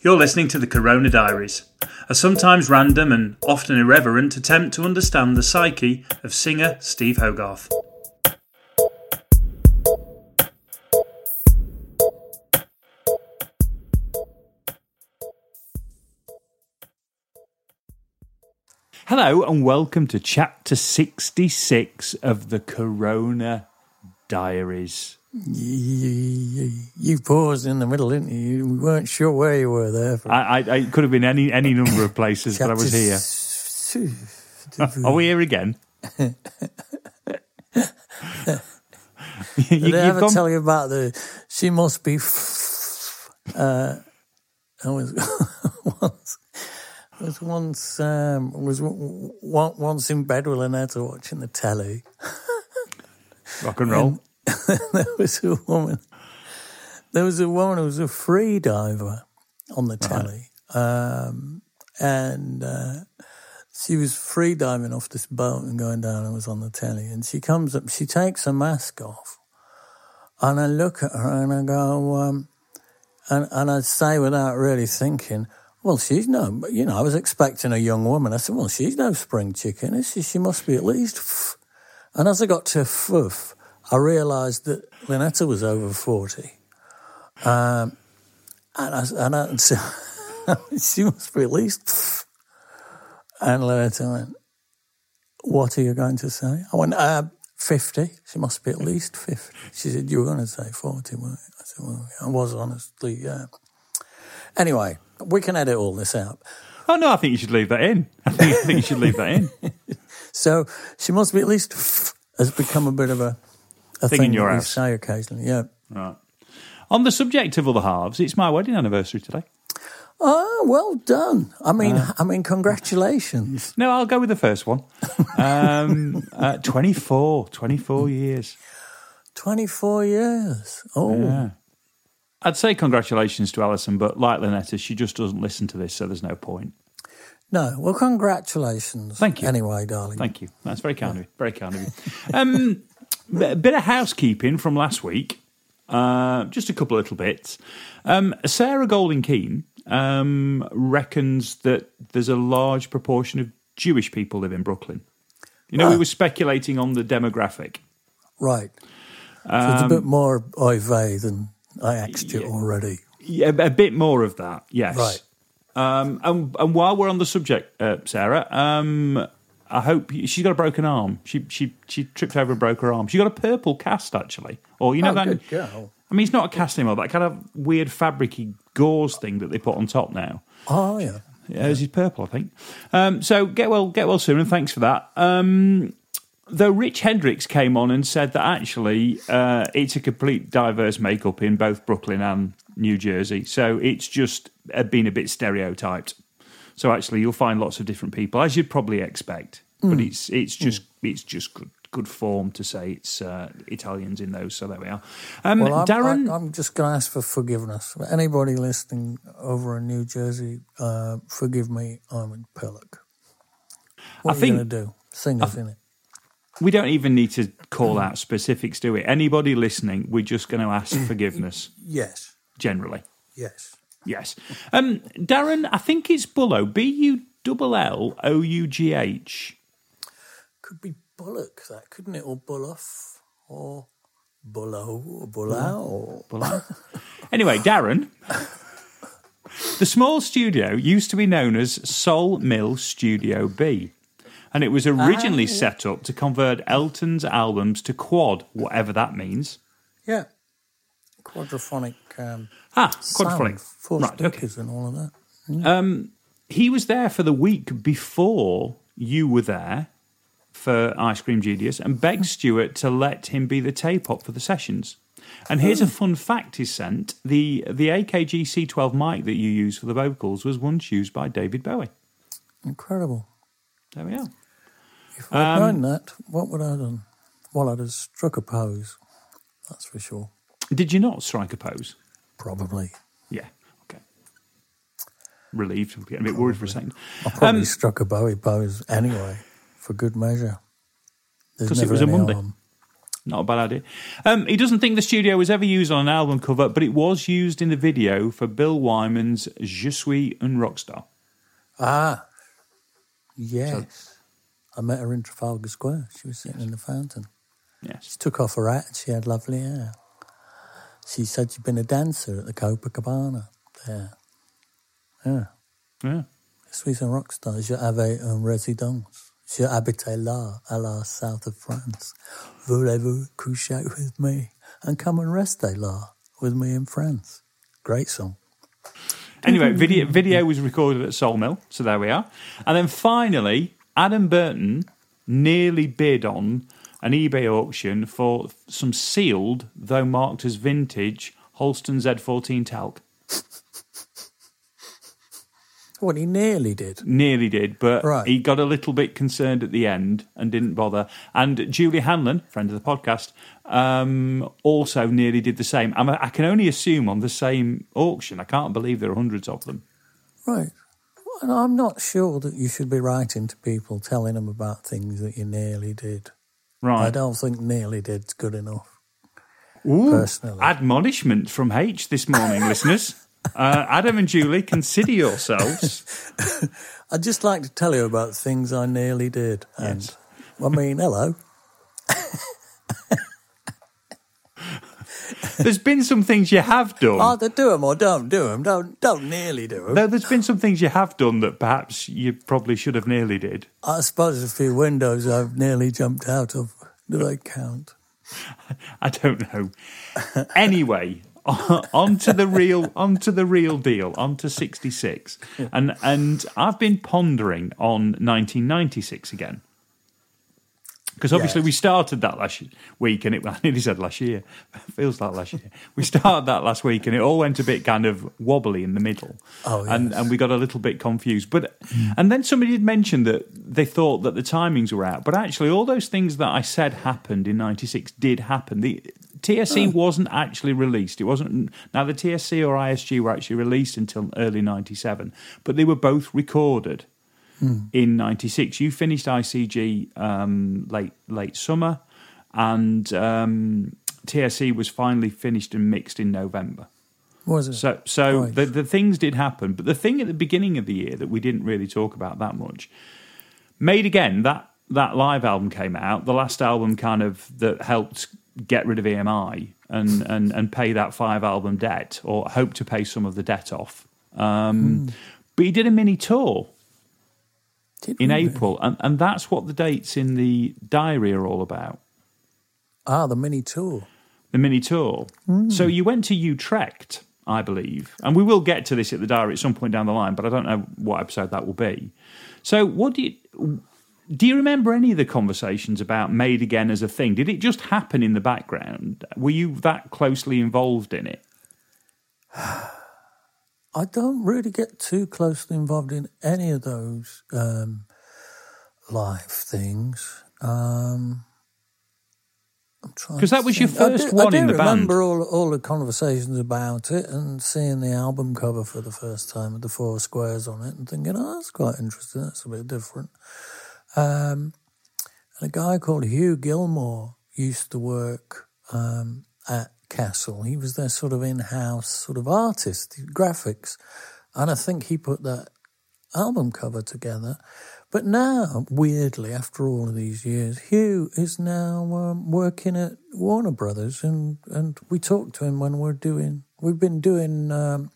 You're listening to the Corona Diaries, a sometimes random and often irreverent attempt to understand the psyche of singer Steve Hogarth. Hello and welcome to chapter 66 of the Corona Diaries. You, you paused in the middle, didn't you? We weren't sure where you were there. I, I, I could have been any any number of places, but I was here. Are we here again? you, Did I ever gone- tell you about the? She must be. F- uh, I was once. Was once um, was w- w- once in bed with Lynetta watching the telly. rock and roll. there was a woman. There was a woman who was a free diver on the telly, um, and uh, she was free diving off this boat and going down. and was on the telly, and she comes up. She takes her mask off, and I look at her and I go, um, and and I say without really thinking. Well, she's no, but, you know, I was expecting a young woman. I said, well, she's no spring chicken. is she? She must be at least. F-. And as I got to foof, I realised that Lynetta was over 40. Um, and I, and I so, she must be at least. And Lynetta went, What are you going to say? I went, uh, 50. She must be at least 50. She said, You were going to say 40, weren't you? I said, Well, I was honestly, yeah. Anyway, we can edit all this out. Oh no, I think you should leave that in. I think, I think you should leave that in. So she must be at least has become a bit of a, a Thing thing, in your house. say occasionally. Yeah. Right. On the subject of other halves, it's my wedding anniversary today. Oh, well done. I mean, Uh. I mean, congratulations. No, I'll go with the first one. Um, uh, 24, 24 years. Twenty-four years. Oh, Yeah. I'd say congratulations to Alison, but like Lynetta, she just doesn't listen to this, so there's no point. no. Well, congratulations. Thank you. Anyway, darling. Thank you. That's very kind of you. Very kind of you. Um, a bit of housekeeping from last week. Uh, just a couple of little bits. Um, Sarah Golding Keane um, reckons that there's a large proportion of Jewish people live in Brooklyn. You know, we were speculating on the demographic. Right. So it's a bit more vey than I asked you already. Yeah, a bit more of that, yes. Right. Um, and, and while we're on the subject, uh, Sarah, um, I hope she's got a broken arm. She she she tripped over and broke her arm. She got a purple cast actually, or you know Oh, that. good girl. I mean, it's not a cast anymore. That kind of weird fabricy gauze thing that they put on top now. Oh, yeah. Yeah, hers is purple, I think. Um, so get well, get well soon, and thanks for that. Um, though Rich Hendricks came on and said that actually uh, it's a complete diverse makeup in both Brooklyn and New Jersey, so it's just uh, been a bit stereotyped. So actually, you'll find lots of different people, as you'd probably expect. But it's it's just it's just good good form to say it's uh, Italians in those. So there we are. Um, Well, I'm, Darren, I, I'm just going to ask for forgiveness. Anybody listening over in New Jersey, uh, forgive me. I'm in Pillock. What I are think- you going to do? Sing us in it. we don't even need to call out specifics, do we? Anybody listening, we're just going to ask forgiveness Yes. generally. Yes. Yes. Um, Darren, I think it's Bullo. B U double L O U G H. Could be Bullock, that couldn't it? Or Bulloff, or Bullo, or Bullow. Anyway, Darren. The small studio used to be known as Soul Mill Studio B, and it was originally set up to convert Elton's albums to quad, whatever that means. Yeah. Quadraphonic. Um, Ah. Four Right, okay. and all of that. he was there for the week before you were there for Ice Cream Genius and begged Stuart to let him be the tape op for the sessions. And here's a fun fact he sent: the the AKG C12 mic that you use for the vocals was once used by David Bowie. Incredible. There we are. If I'd Um, known that, what would I have done? Well, I'd have struck a pose. That's for sure. Did you not strike a pose? Probably. Yeah. Okay. Relieved. I'm a bit worried for a second. I probably Um, struck a Bowie pose anyway, for good measure. Because it was a Monday. Not a bad idea. Um, he doesn't think the studio was ever used on an album cover, but it was used in the video for Bill Wyman's Je suis un rockstar. Ah, yes. I met her in Trafalgar Square. She was sitting in the fountain. Yes. She took off her hat. She had lovely hair. She said she'd been a dancer at the Copacabana there. Yeah. Yeah. Je suis un rockstar. Je avais une résidence. Je habitais là, à la south of France. Voulez-vous coucher with me? And come and rest là with me in France. Great song. Anyway, video video was recorded at Soul Mill, so there we are. And then finally, Adam Burton nearly bid on an eBay auction for some sealed, though marked as vintage, Halston Z14 talc. What he nearly did. Nearly did, but Right. he got a little bit concerned at the end and didn't bother. And Julie Hanlon, friend of the podcast, um, also nearly did the same. I'm, I can only assume on the same auction. I can't believe there are hundreds of them. Right. And I'm not sure that you should be writing to people telling them about things that you nearly did. Right. I don't think nearly did's good enough. Ooh, personally. Admonishment from H this morning, listeners. Uh, Adam and Julie, consider yourselves. I'd just like to tell you about things I nearly did. And I mean, hello. There's been some things you have done. Oh, Either do them or don't do them. Don't don't nearly do them. Though there's been some things you have done that perhaps you probably should have nearly did. I suppose a few windows I've nearly jumped out of. Do they count? I don't know. Anyway, on to the real, on to the real deal, on to 66. And and I've been pondering on 1996 again. Because obviously Yes. we started that last week, and it I nearly said last year. feels like last year. We started that last week, and it all went a bit kind of wobbly in the middle. Oh, and yes. and we got a little bit confused. But and then somebody had mentioned that they thought that the timings were out, but actually all those things that I said happened in '96 did happen. The TSE wasn't actually released. It wasn't now the TSE or ICG were actually released until early '97, but they were both recorded in '96. You finished ICG um, late late summer, and um, TSE was finally finished and mixed in November. Was it? So, so Right. the, the things did happen, but the thing at the beginning of the year that we didn't really talk about that much, made again that that live album came out, the last album kind of that helped get rid of EMI and and and pay that five album debt or hope to pay some of the debt off. Um, But he did a mini tour Did in really? April, and, and that's what the dates in the diary are all about. Ah, the mini tour. the mini tour. So you went to Utrecht, I believe, and we will get to this at the diary at some point down the line, but I don't know what episode that will be. So, what do you do? You remember any of the conversations about Made Again as a thing? Did it just happen in the background? Were you that closely involved in it? I don't really get too closely involved in any of those um, live things. Um, I'm trying 'Cause that was your. I first do- one I do in the band. I remember all all the conversations about it and seeing the album cover for the first time with the four squares on it and thinking, oh, that's quite interesting. That's a bit different. Um, and a guy called Hugh Gilmour used to work um, at Castle. He was their sort of in-house sort of artist, graphics, and I think he put that album cover together. But now, weirdly, after all of these years, Hugh is now um, working at Warner Brothers, and and we talk to him when we're doing. We've been doing um,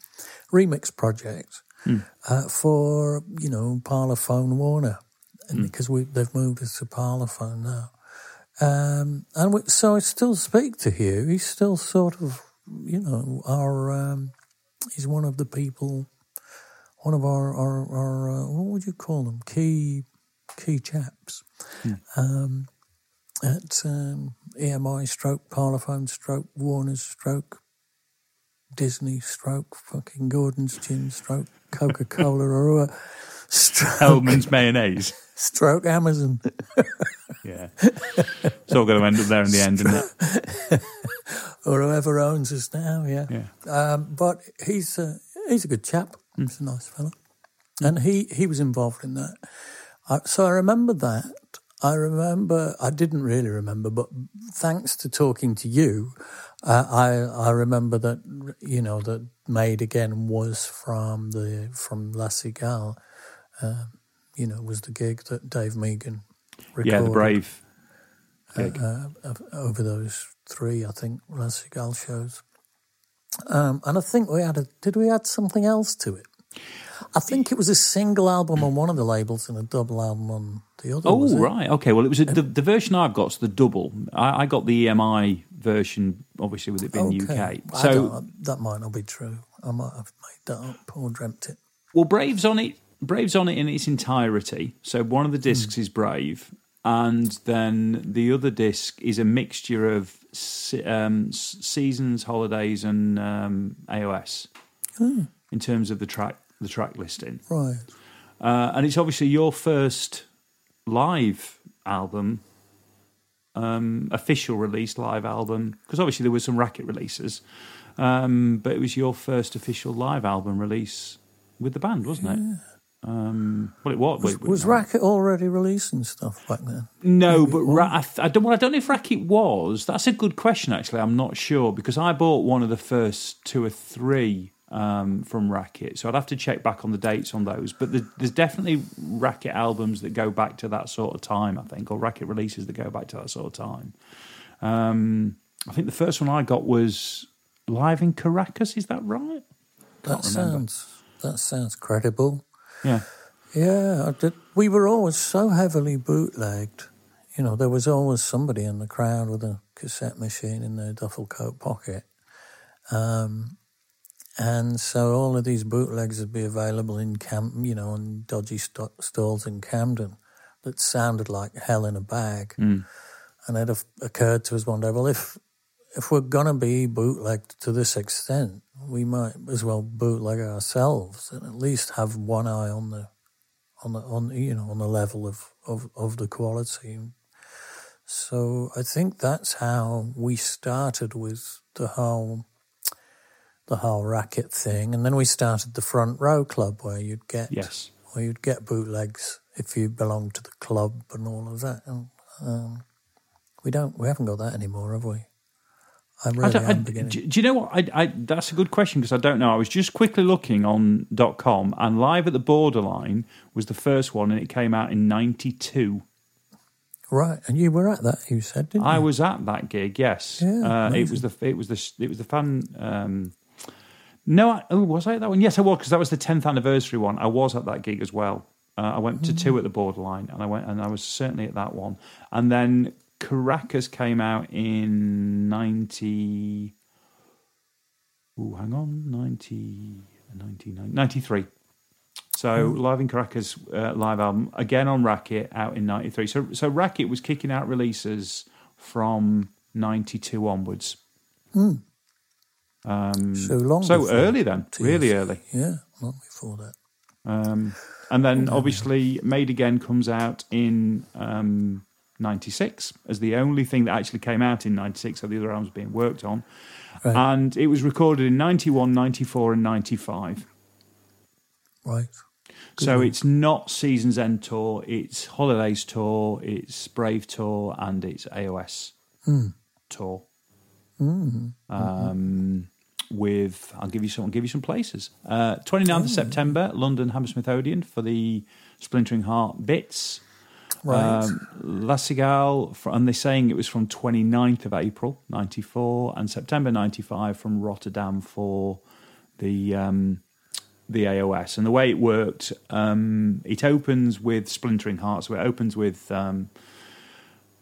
remix projects uh, for you know Parlophone Warner, and because we they've moved us to Parlophone now. Um, and we, so I still speak to Hugh. He's still sort of, you know, our. Um, he's one of the people, one of our our, our uh, what would you call them? Key key chaps. Um, at um, EMI stroke Parlophone stroke Warner's stroke Disney stroke fucking Gordon's gin stroke Coca Cola or stroke Hellmann's mayonnaise. stroke Amazon. Yeah. It's all going to end up there in the end, isn't it? or whoever owns us now. Yeah. Yeah. Um, but he's a, he's a good chap. He's a nice fellow, and he he was involved in that. I, so I remember that. I remember. I didn't really remember, but thanks to talking to you, uh, I I remember that you know that Made Again was from the from La Cigale. Um, you know, was the gig that Dave Meegan recorded Yeah, the Brave. gig. uh, over those three, I think, La Cigale shows. Um, and I think we had a, did we add something else to it? I think it was a single album on one of the labels and a double album on the other. Oh, right. Okay. Well, it was a, the, the version I've got's the double. I, I got the EMI version, obviously, with it being Okay. UK. So, don't- that might not be true. I might have made that up or dreamt it. well, Brave's on it. Brave's on it in its entirety. So one of the discs is Brave, and then the other disc is a mixture of um, seasons, holidays, and um, AOS Hmm. in terms of the track the track listing. Right. Uh, and it's obviously your first live album, um, official release live album, because obviously there were some racket releases, um, but it was your first official live album release with the band, wasn't it? Um, well, it was. Was, was. Racket already releasing stuff back then? No, but Ra- I, th- I don't. Well, I don't know if Racket was. That's a good question. Actually, I'm not sure because I bought one of the first two or three um, from Racket, so I'd have to check back on the dates on those. But there, there's definitely Racket albums that go back to that sort of time. I think, or Racket releases that go back to that sort of time. Um, I think the first one I got was live in Caracas. Is that right? That remember. sounds that sounds credible. Yeah. Yeah, we were always so heavily bootlegged. You know, there was always somebody in the crowd with a cassette machine in their duffel coat pocket. Um, and so all of these bootlegs would be available in Cam, you know, in dodgy st- stalls in Camden that sounded like hell in a bag. And it occurred to us one day, well, if if we're gonna be bootlegged to this extent, we might as well bootleg ourselves and at least have one eye on the on the on you know on the level of of, of the quality. So I think that's how we started with the whole the whole racket thing, and then we started the front row club where you'd get Yes. where you'd get bootlegs if you belonged to the club and all of that. And, um, we don't we haven't got that anymore, have we? I really I am beginning. do, do you know what? I, I, that's a good question because I don't know. I was just quickly looking on .com and Live at the Borderline was the first one and it came out in 92. right, and you were at that. You said, didn't I you? was at that gig, yes. Yeah, uh, it was the it was the it was the fan um, No, I, oh, was I at that one? Yes, I was because that was the 10th anniversary one. I was at that gig as well. Uh, I went to Mm. two at the Borderline, and I went and I was certainly at that one. And then Caracas came out in ninety. Oh, hang on, 90, 99 93. So live in Caracas, uh, live album again on Racket out in '93. So so Racket was kicking out releases from '92 onwards. Um, So long so early then, really early. Yeah, long before that. Um, and then obviously Made Again comes out in um, 96 as the only thing that actually came out in 96, so the other albums being worked on. Right. And it was recorded in 91, 94, and 95. Right. So it's not Seasons End Tour, it's Holidays Tour, it's Brave Tour, and it's AOS Tour. Um, with I'll give you some I'll give you some places. Uh, 29th of September, London Hammersmith Odeon for the Splintering Heart bits. Right. Um, La and they're saying it was from 29th of April 94 and September 95 from Rotterdam for the um, the AOS. And the way it worked, um, it opens with Splintering Heart, so it opens with um,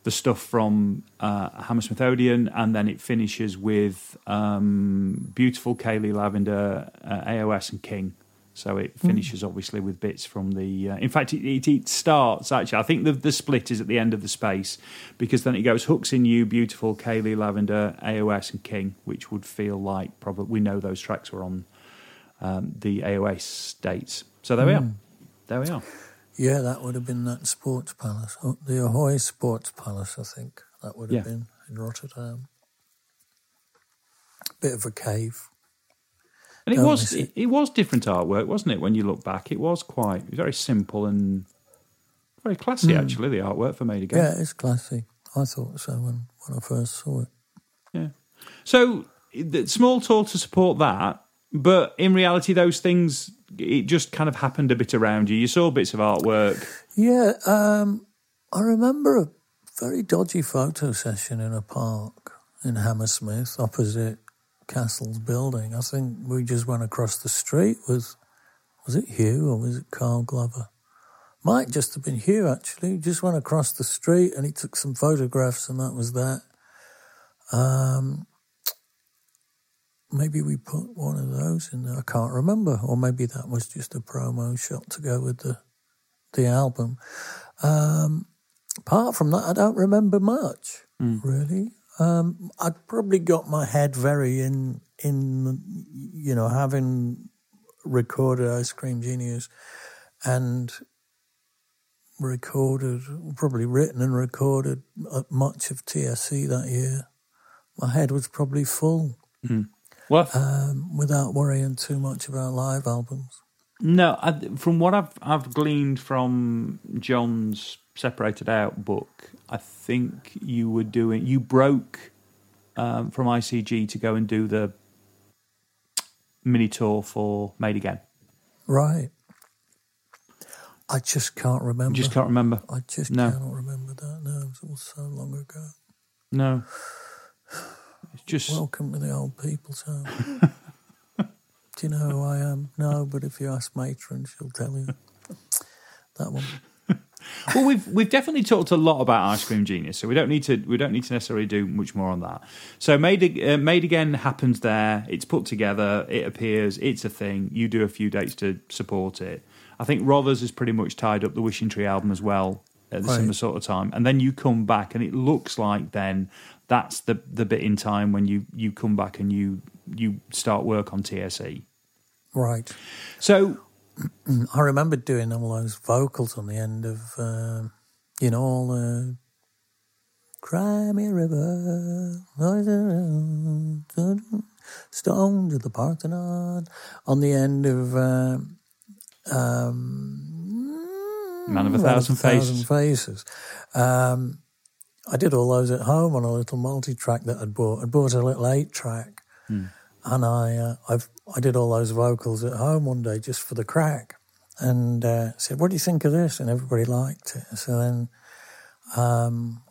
the stuff from uh, Hammersmith Odeon, and then it finishes with um, Beautiful Kayleigh Lavender, uh, AOS, and King. So it finishes obviously with bits from the. Uh, in fact, it, it, it starts actually. I think the the split is at the end of the space because then it goes hooks in you, beautiful, Kayleigh, Lavender, AOS, and King, which would feel like probably we know those tracks were on um, the AOS dates. So there we are. There we are. Yeah, that would have been that Sports Palace. Oh, the Ahoy Sports Palace, I think. That would have Yeah. been in Rotterdam. Bit of a cave. And it Don't was it, it. was different artwork, wasn't it? When you look back, it was quite very simple and very classy. Actually, the artwork for Made Again. Yeah, it's classy. I thought so when, when I first saw it. Yeah. So the small tour to support that, but in reality, those things it just kind of happened a bit around you. You saw bits of artwork. Yeah, um, I remember a very dodgy photo session in a park in Hammersmith opposite Castle's building. I think we just went across the street with, was it Hugh or was it Carl Glover? Might just have been Hugh actually. Just went across the street and he took some photographs and that was that. Um, maybe we put one of those in there. I can't remember. Or maybe that was just a promo shot to go with the the album. Um, apart from that, I don't remember much really. Um, I'd probably got my head very in in you know having recorded Ice Cream Genius and recorded, probably written and recorded much of TSE that year. My head was probably full Well, um, without worrying too much about live albums. no, I, from what I've I've gleaned from John's separated out book, I think you were doing you broke um, from ICG to go and do the mini tour for Made Again. Right. I just can't remember. You just can't remember. I just No. cannot remember that. No, it was all so long ago. No, it's just Welcome to the old people's home. Do you know who I am? No, but if you ask Matron, she'll tell you. That one. Well, we've we've definitely talked a lot about Ice Cream Genius, so we don't need to we don't need to necessarily do much more on that. So made uh, made again happens there. It's put together. It appears. It's a thing. You do a few dates to support it. I think Rothers has pretty much tied up the Wishing Tree album as well at the Right. similar sort of time, and then you come back, and it looks like then that's the the bit in time when you you come back and you you start work on TSE. Right. So I remember doing all those vocals on the end of, um, you know, all the Cry Me River, Stone to the Parthenon, on the end of um, um, Man of a Thousand Faces. Faces. Um, I did all those at home on a little multi-track that I'd bought. I'd bought a little eight-track, and I uh, I've, I did all those vocals at home one day just for the crack, and uh, said, "What do you think of this?" And everybody liked it. So then um,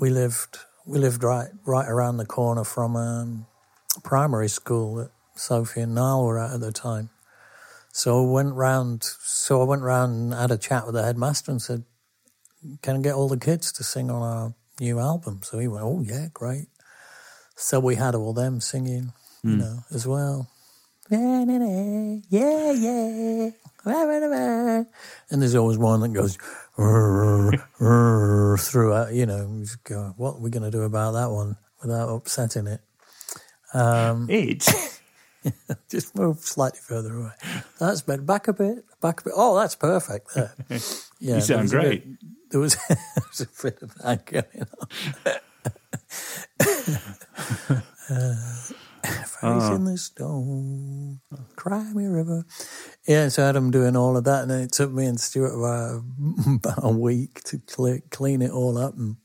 we lived we lived right right around the corner from um, a primary school that Sophie and Niall were at at the time. So I went round. So I went round and had a chat with the headmaster and said, "Can I get all the kids to sing on our new album?" So he went, "Oh yeah, great." So we had all them singing, you know, as well. Yeah, yeah, yeah. And there's always one that goes throughout. You know, you just go, "What are we going to do about that one without upsetting it?" Um, it just move slightly further away. That's better. Back a bit. Back a bit. Oh, that's perfect. There. Yeah, you sound a great. bit- there was, there was a bit of that going on. uh, face in the stone, cry me river. Yeah, so I had them doing all of that, and then it took me and Stuart about, about a week to cle clean it all up, and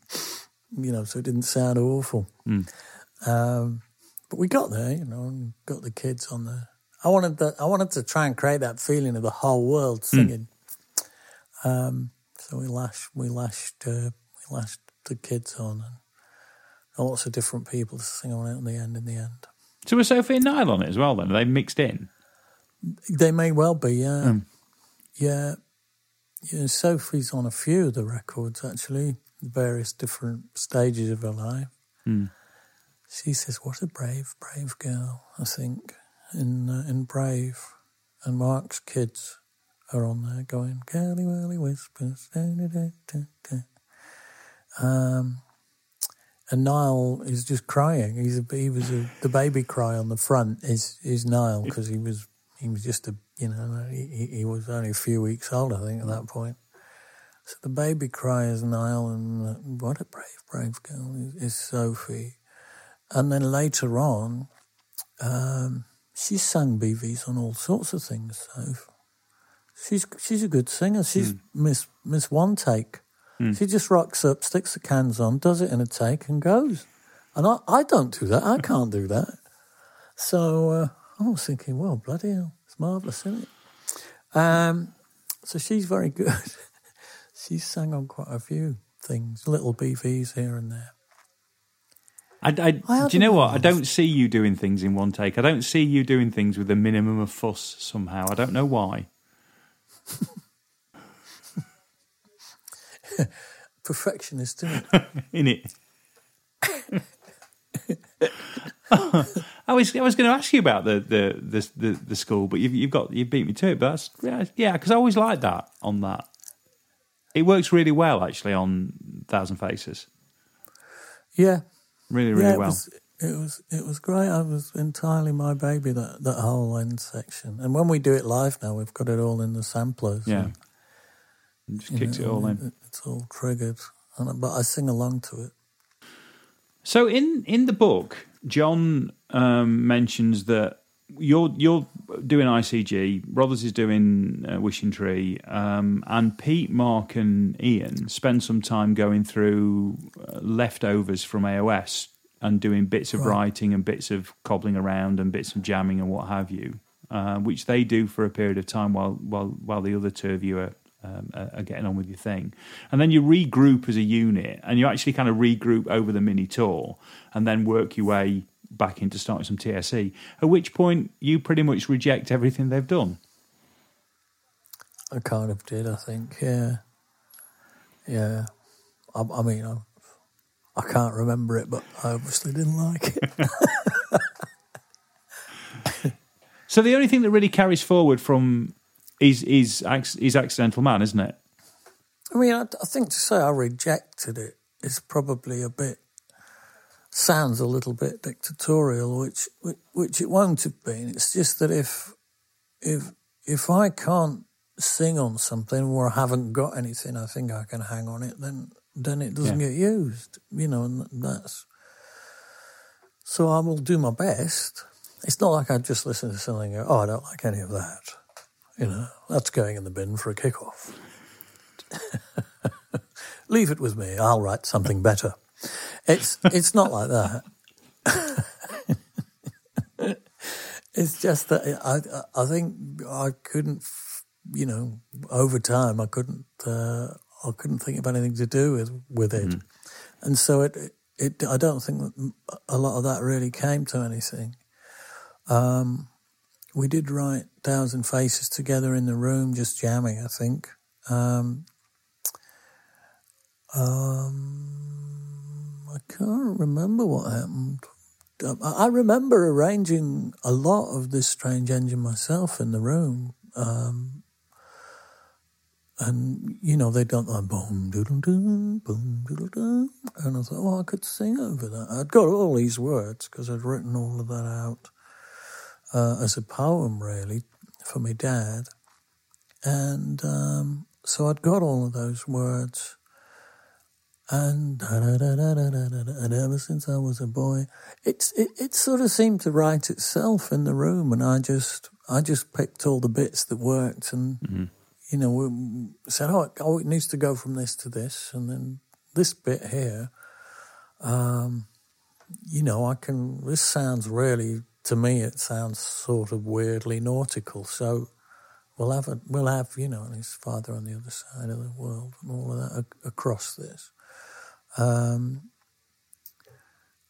you know, so it didn't sound awful. Um, but we got there, you know, and got the kids on there. I wanted that. I wanted to try and create that feeling of the whole world singing. Um, so we lashed, we lashed, uh, we lashed the kids on, and lots of different people to sing on it in the end. In the end, so was Sophie and Niall on it as well. Then Are they mixed in. they may well be. Yeah, yeah, yeah. Sophie's on a few of the records actually, various different stages of her life. She says, "What a brave, brave girl." I think in uh, in Brave, and Mark's kids are on there going, Curly Whirly Whispers. Da, da, da. Um, and Niall is just crying. He's a, he was a, the baby cry on the front is is Niall because he was he was just a you know he, he was only a few weeks old I think at that point. So the baby cry is Niall, and uh, what a brave brave girl is, is Sophie. And then later on, um, she's sung BVs on all sorts of things. So she's she's a good singer. She's Miss Miss One Take. She just rocks up, sticks the cans on, does it in a take, and goes. And I, I don't do that. I can't do that. So uh, I was thinking, well, bloody hell, it's marvellous, isn't it? Um, so she's very good. she's sang on quite a few things, little BVs here and there. I, I, I do you know what? I don't see you doing things in one take. I don't see you doing things with a minimum of fuss somehow. I don't know why. Perfectionist, isn't it? In it. I was I was going to ask you about the the the, the, the school, but you've you've got you beat me to it. But that's yeah, yeah, because I always like that on that. It works really well actually on Thousand Faces. yeah. Really, really yeah, it well. was, it was it was great. I was entirely my baby that that whole end section. And when we do it live now, we've got it all in the samplers. yeah, and, And just kicks know, it all in. It's all triggered, but I sing along to it. So in in the book, Jon um, mentions that you're you're doing ICG, Rothers is doing uh, Wishing Tree, um, and Pete, Mark, and Ian spend some time going through uh, leftovers from AOS and doing bits of Right. writing and bits of cobbling around and bits of jamming and what have you, uh, which they do for a period of time while while while the other two of you are. Um, are getting on with your thing, and then you regroup as a unit, and you actually kind of regroup over the mini tour, and then work your way back into starting some TSE. At which point, you pretty much reject everything they've done. I kind of did, I think. Yeah, yeah. I, I mean, I, I can't remember it, but I obviously didn't like it. So the only thing that really carries forward from is is Acc- is accidental man, isn't it? I mean, I, I think to say I rejected it is probably a bit sounds a little bit dictatorial, which which, which it won't have been. It's just that if if if I can't sing on something or I haven't got anything, I think I can hang on it. Then then it doesn't Yeah. get used, you know, and that's. So I will do my best. It's not like I just listen to something and go, oh, I don't like any of that. You know, that's going in the bin for a kickoff. Leave it with me. I'll write something better. It's it's not like that. it's just that I I think I couldn't, you know, over time I couldn't uh, I couldn't think of anything to do with with it, and so it it I don't think that a lot of that really came to anything. Um, we did write Thousand Faces together in the room, just jamming. I think. Um, um, I can't remember what happened. I remember arranging a lot of this strange engine myself in the room. Um, and, you know, they'd done like boom, doodle doo, boom, doodle doo. And I thought, well, I could sing over that. I'd got all these words because I'd written all of that out uh, as a poem, really, for my dad. And um, so I'd got all of those words. And, and ever since I was a boy, it's it, it sort of seemed to write itself in the room, and I just I just picked all the bits that worked, and you know we said, oh, it, oh, it needs to go from this to this, and then this bit here. Um, you know, I can. This sounds really to me. It sounds sort of weirdly nautical, so we'll have a, we'll have you know his father on the other side of the world and all of that ac- across this. Um,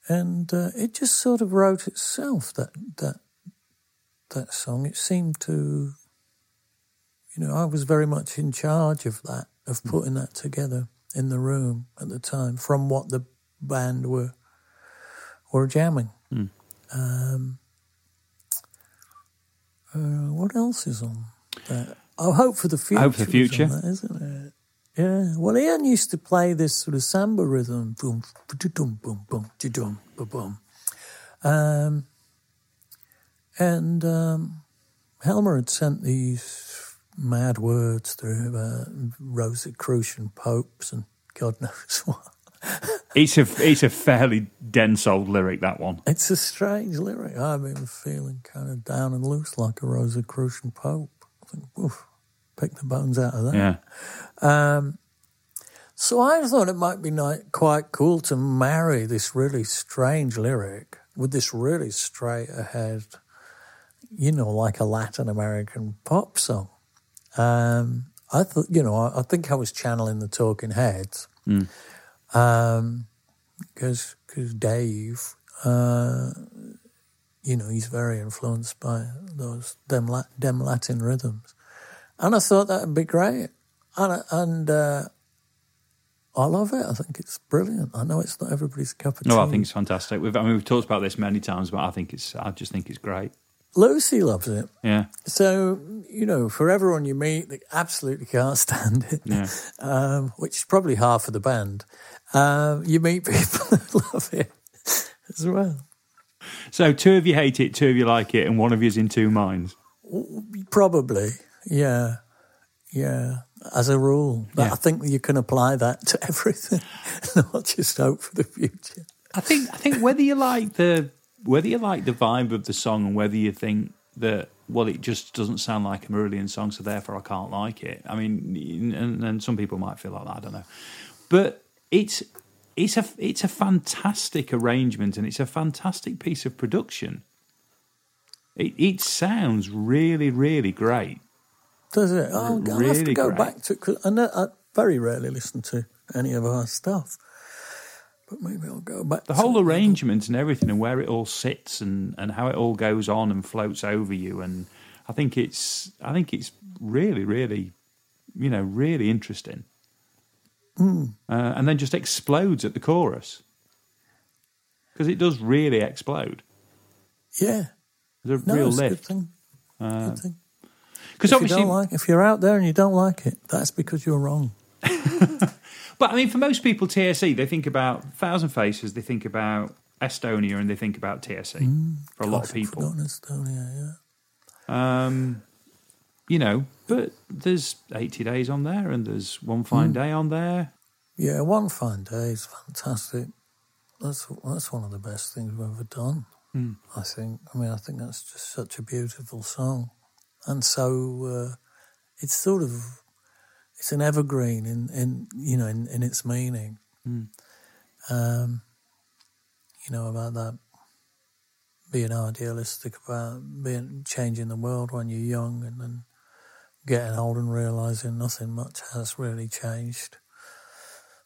and uh, it just sort of wrote itself that that that song. It seemed to, you know, I was very much in charge of that, of putting that together in the room at the time, from what the band were were jamming. Um, Uh, what else is on there? Oh, Hope for the Future. Hope for the is Future. there, isn't it? Yeah. Well, Ian used to play this sort of samba rhythm. Boom, boom, boom, boom, boom, boom, boom. Um, and um, Helmer had sent these mad words through about Rosicrucian popes and God knows what. It's a it's a fairly dense old lyric that one. It's a strange lyric. I've been feeling kind of down and loose like a Rosicrucian pope. I think, oof, pick the bones out of that. Yeah. Um, so I thought it might be ni- quite cool to marry this really strange lyric with this really straight ahead, you know, like a Latin American pop song. Um, I thought, you know, I, I think I was channeling the Talking Heads Um, because because Dave, uh, you know, he's very influenced by those them, them Latin rhythms, and I thought that would be great, and and uh, I love it. I think it's brilliant. I know it's not everybody's cup of tea. No, I think it's fantastic. We've I mean we've talked about this many times, but I think it's I just think it's great. Lucy loves it. Yeah. So you know, for everyone you meet that absolutely can't stand it, Yeah. um, which is probably half of the band, um, you meet people that love it as well. So two of you hate it, two of you like it, and one of you's in two minds. Probably, yeah, yeah. As a rule, but Yeah. I think you can apply that to everything, not just hope for the future. I think I think whether you like the whether you like the vibe of the song and whether you think that well it just doesn't sound like a Marillion song, so therefore I can't like it. I mean, and, and some people might feel like that. I don't know, but it's it's a it's a fantastic arrangement and it's a fantastic piece of production. It it sounds really really great. Does it? Oh, I'll have to go great. back to. Cause I, know, I very rarely listen to any of our stuff, but maybe I'll go back. The whole arrangement and everything and where it all sits and, and how it all goes on and floats over you and I think it's I think it's really really you know really interesting. Uh, and then just explodes at the chorus because it does really explode. Yeah, There's a no, real it's a good lift thing. good thing. because you obviously, don't like, if you're out there and you don't like it, that's because you're wrong. but I mean, for most people, TSE they think about Thousand Faces, they think about Estonia, and they think about TSE. for a lot of people, Estonia, yeah. Um, you know, but there's 80 days on there and there's one fine day on there. Yeah, One Fine Day is fantastic. That's that's one of the best things we've ever done. I think. I mean, I think that's just such a beautiful song, and so uh, it's sort of it's an evergreen in, in you know in, in its meaning. Um, you know about that being idealistic about being changing the world when you're young, and then getting old and realizing nothing much has really changed.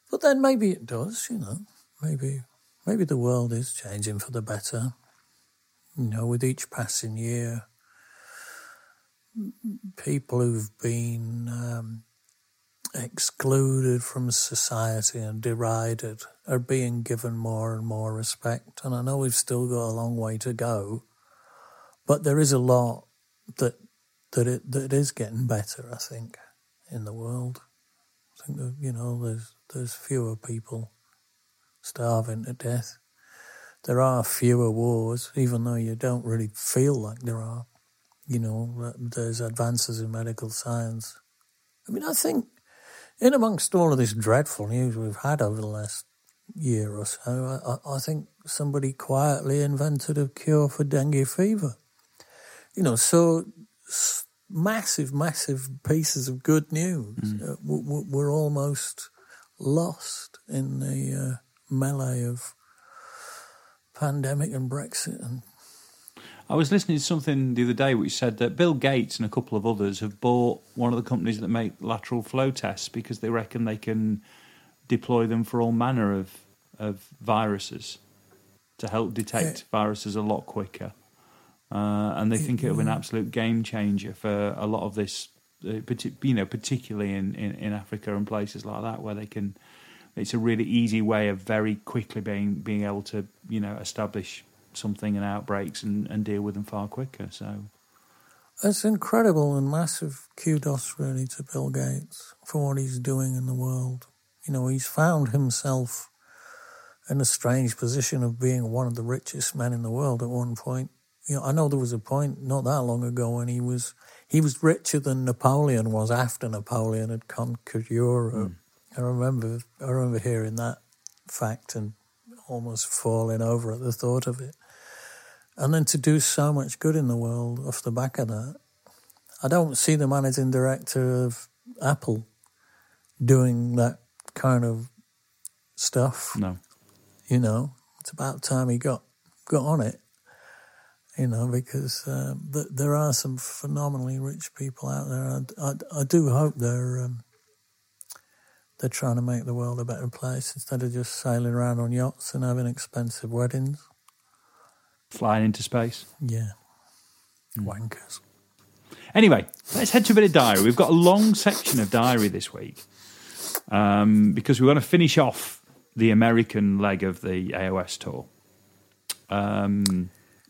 But then maybe it does, you know. Maybe maybe the world is changing for the better. You know, with each passing year, people who've been um, excluded from society and derided are being given more and more respect. And I know we've still got a long way to go, but there is a lot that that it that is getting better. I think in the world. I think that, you know there's there's fewer people starving to death. There are fewer wars, even though you don't really feel like there are. You know, there's advances in medical science. I mean, I think in amongst all of this dreadful news we've had over the last year or so, I, I, think somebody quietly invented a cure for dengue fever. You know, so s- massive, massive pieces of good news uh, w- w- were almost lost in the uh, melee of pandemic and Brexit. And I was listening to something the other day which said that Bill Gates and a couple of others have bought one of the companies that make lateral flow tests because they reckon they can deploy them for all manner of, of viruses to help detect viruses a lot quicker. Uh, and they think it'll be an absolute game changer for a lot of this, uh, you know, particularly in, in, in Africa and places like that where they can. It's a really easy way of very quickly being being able to, you know, establish something and outbreaks and, and deal with them far quicker. So It's incredible and massive kudos, really, to Bill Gates for what he's doing in the world. You know, he's found himself in a strange position of being one of the richest men in the world at one point. You know, I know there was a point not that long ago when he was he was richer than Napoleon was after Napoleon had conquered Europe. Hmm. I remember I remember hearing that fact and almost falling over at the thought of it. And then to do so much good in the world off the back of that. I don't see the managing director of Apple doing that kind of stuff. No. You know, it's about time he got got on it. You know, because uh, th- there are some phenomenally rich people out there. I, I, I do hope they're um, they're trying to make the world a better place instead of just sailing around on yachts and having expensive weddings. Flying into space. Yeah, wankers. Anyway, let's head to a bit of diary. We've got a long section of diary this week um, because we want to finish off the American leg of the AOS tour. Um,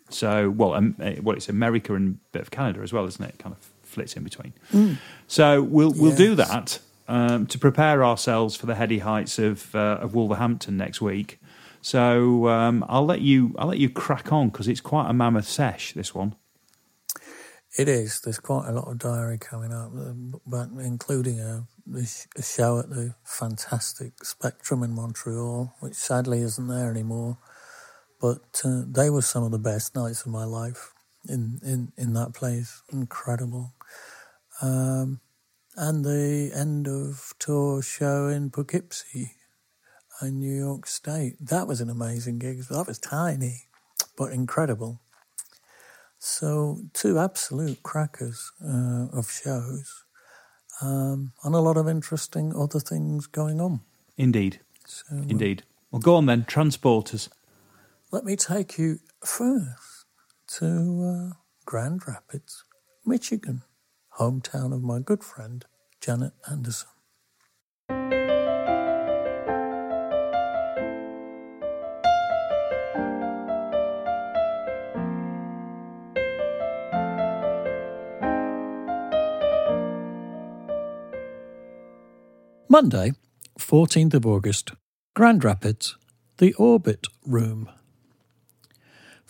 so, well, um, eh, well, it's America and a bit of Canada as well, isn't it? It kind of flits in between. So we'll we'll do that um, to prepare ourselves for the heady heights of uh, of Wolverhampton next week. So um, I'll let you I'll let you crack on because it's quite a mammoth sesh. This one. It is. There's quite a lot of diary coming up, uh, but including a, a a show at the fantastic Spectrum in Montreal, which sadly isn't there anymore. But uh, they were some of the best nights of my life in, in, in that place. Incredible. Um, and the end of tour show in Poughkeepsie in New York State. That was an amazing gig. That was tiny, but incredible. So two absolute crackers uh, of shows, um, and a lot of interesting other things going on. Indeed, So uh, indeed. Well, go on then, transporters. let me take you first to uh, Grand Rapids, Michigan, hometown of my good friend Janet Anderson. Monday, 14th of August, Grand Rapids, the Orbit Room.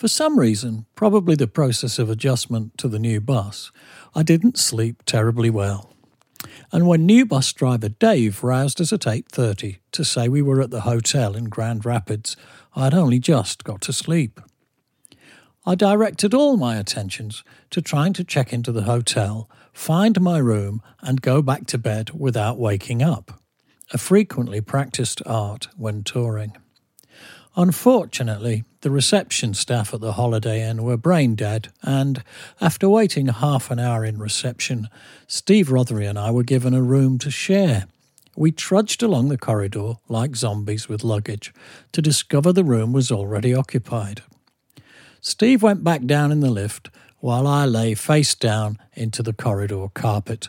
For some reason, probably the process of adjustment to the new bus, I didn't sleep terribly well. And when new bus driver Dave roused us at 8:30 to say we were at the hotel in Grand Rapids, I had only just got to sleep. I directed all my attentions to trying to check into the hotel, find my room, and go back to bed without waking up, a frequently practiced art when touring. Unfortunately, the reception staff at the Holiday Inn were brain dead, and after waiting half an hour in reception, Steve Rothery and I were given a room to share. We trudged along the corridor like zombies with luggage to discover the room was already occupied. Steve went back down in the lift while I lay face down into the corridor carpet,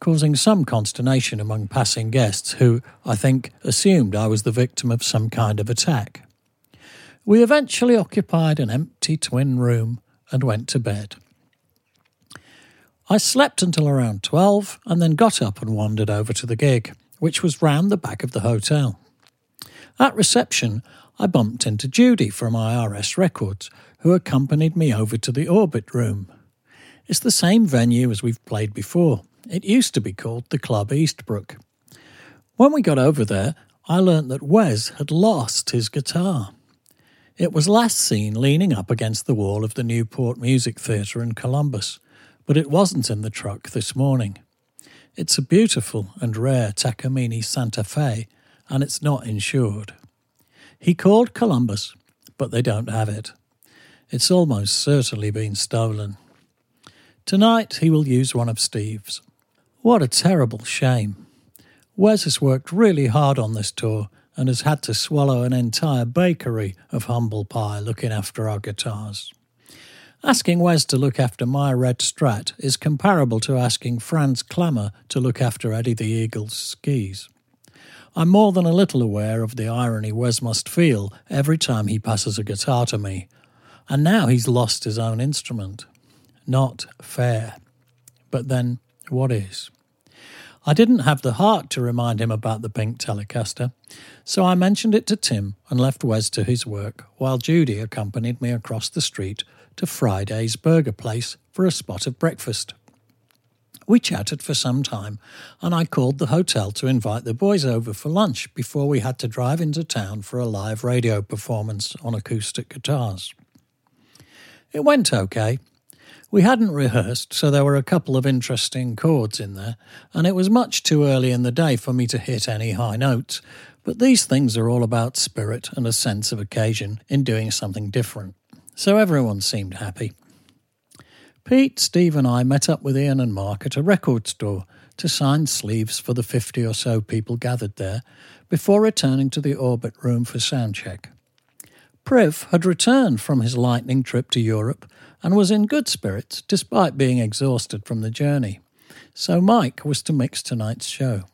causing some consternation among passing guests who, I think, assumed I was the victim of some kind of attack. We eventually occupied an empty twin room and went to bed. I slept until around 12 and then got up and wandered over to the gig, which was round the back of the hotel. At reception, I bumped into Judy from IRS Records, who accompanied me over to the Orbit Room. It's the same venue as we've played before. It used to be called the Club Eastbrook. When we got over there, I learnt that Wes had lost his guitar. It was last seen leaning up against the wall of the Newport Music Theatre in Columbus, but it wasn't in the truck this morning. It's a beautiful and rare Takamine Santa Fe, and it's not insured. He called Columbus, but they don't have it. It's almost certainly been stolen. Tonight he will use one of Steve's. What a terrible shame. Wes has worked really hard on this tour and has had to swallow an entire bakery of humble pie looking after our guitars. Asking Wes to look after my red strat is comparable to asking Franz Klammer to look after Eddie the Eagle's skis. I'm more than a little aware of the irony Wes must feel every time he passes a guitar to me, and now he's lost his own instrument. Not fair. but then what is? I didn't have the heart to remind him about the pink Telecaster, so I mentioned it to Tim and left Wes to his work while Judy accompanied me across the street to Friday's Burger Place for a spot of breakfast. We chatted for some time, and I called the hotel to invite the boys over for lunch before we had to drive into town for a live radio performance on acoustic guitars. It went okay. We hadn't rehearsed, so there were a couple of interesting chords in there, and it was much too early in the day for me to hit any high notes. But these things are all about spirit and a sense of occasion in doing something different. So everyone seemed happy. Pete, Steve, and I met up with Ian and Mark at a record store to sign sleeves for the 50 or so people gathered there before returning to the Orbit room for soundcheck. Priv had returned from his lightning trip to Europe and was in good spirits despite being exhausted from the journey. So Mike was to mix tonight's show.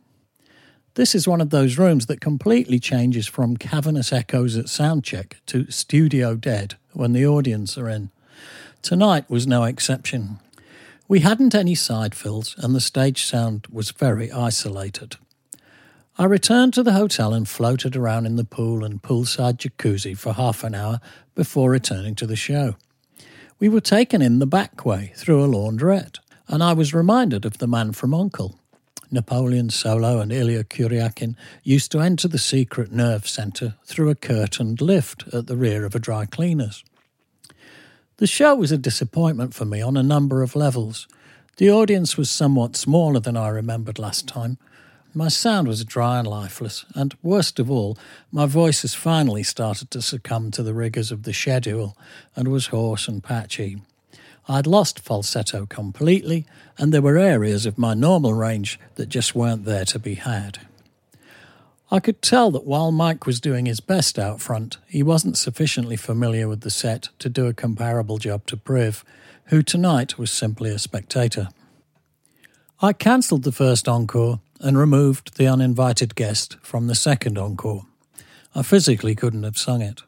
This is one of those rooms that completely changes from cavernous echoes at soundcheck to studio dead when the audience are in. Tonight was no exception. We hadn't any side fills, and the stage sound was very isolated. I returned to the hotel and floated around in the pool and poolside jacuzzi for half an hour before returning to the show. We were taken in the back way through a laundrette, and I was reminded of the man from Uncle. Napoleon Solo and Ilya Kuryakin used to enter the secret nerve centre through a curtained lift at the rear of a dry cleaner's. The show was a disappointment for me on a number of levels. The audience was somewhat smaller than I remembered last time. My sound was dry and lifeless, and worst of all, my voice has finally started to succumb to the rigours of the schedule and was hoarse and patchy. I'd lost falsetto completely, and there were areas of my normal range that just weren't there to be had. I could tell that while Mike was doing his best out front, he wasn't sufficiently familiar with the set to do a comparable job to Priv, who tonight was simply a spectator. I cancelled the first encore and removed the uninvited guest from the second encore. I physically couldn't have sung it.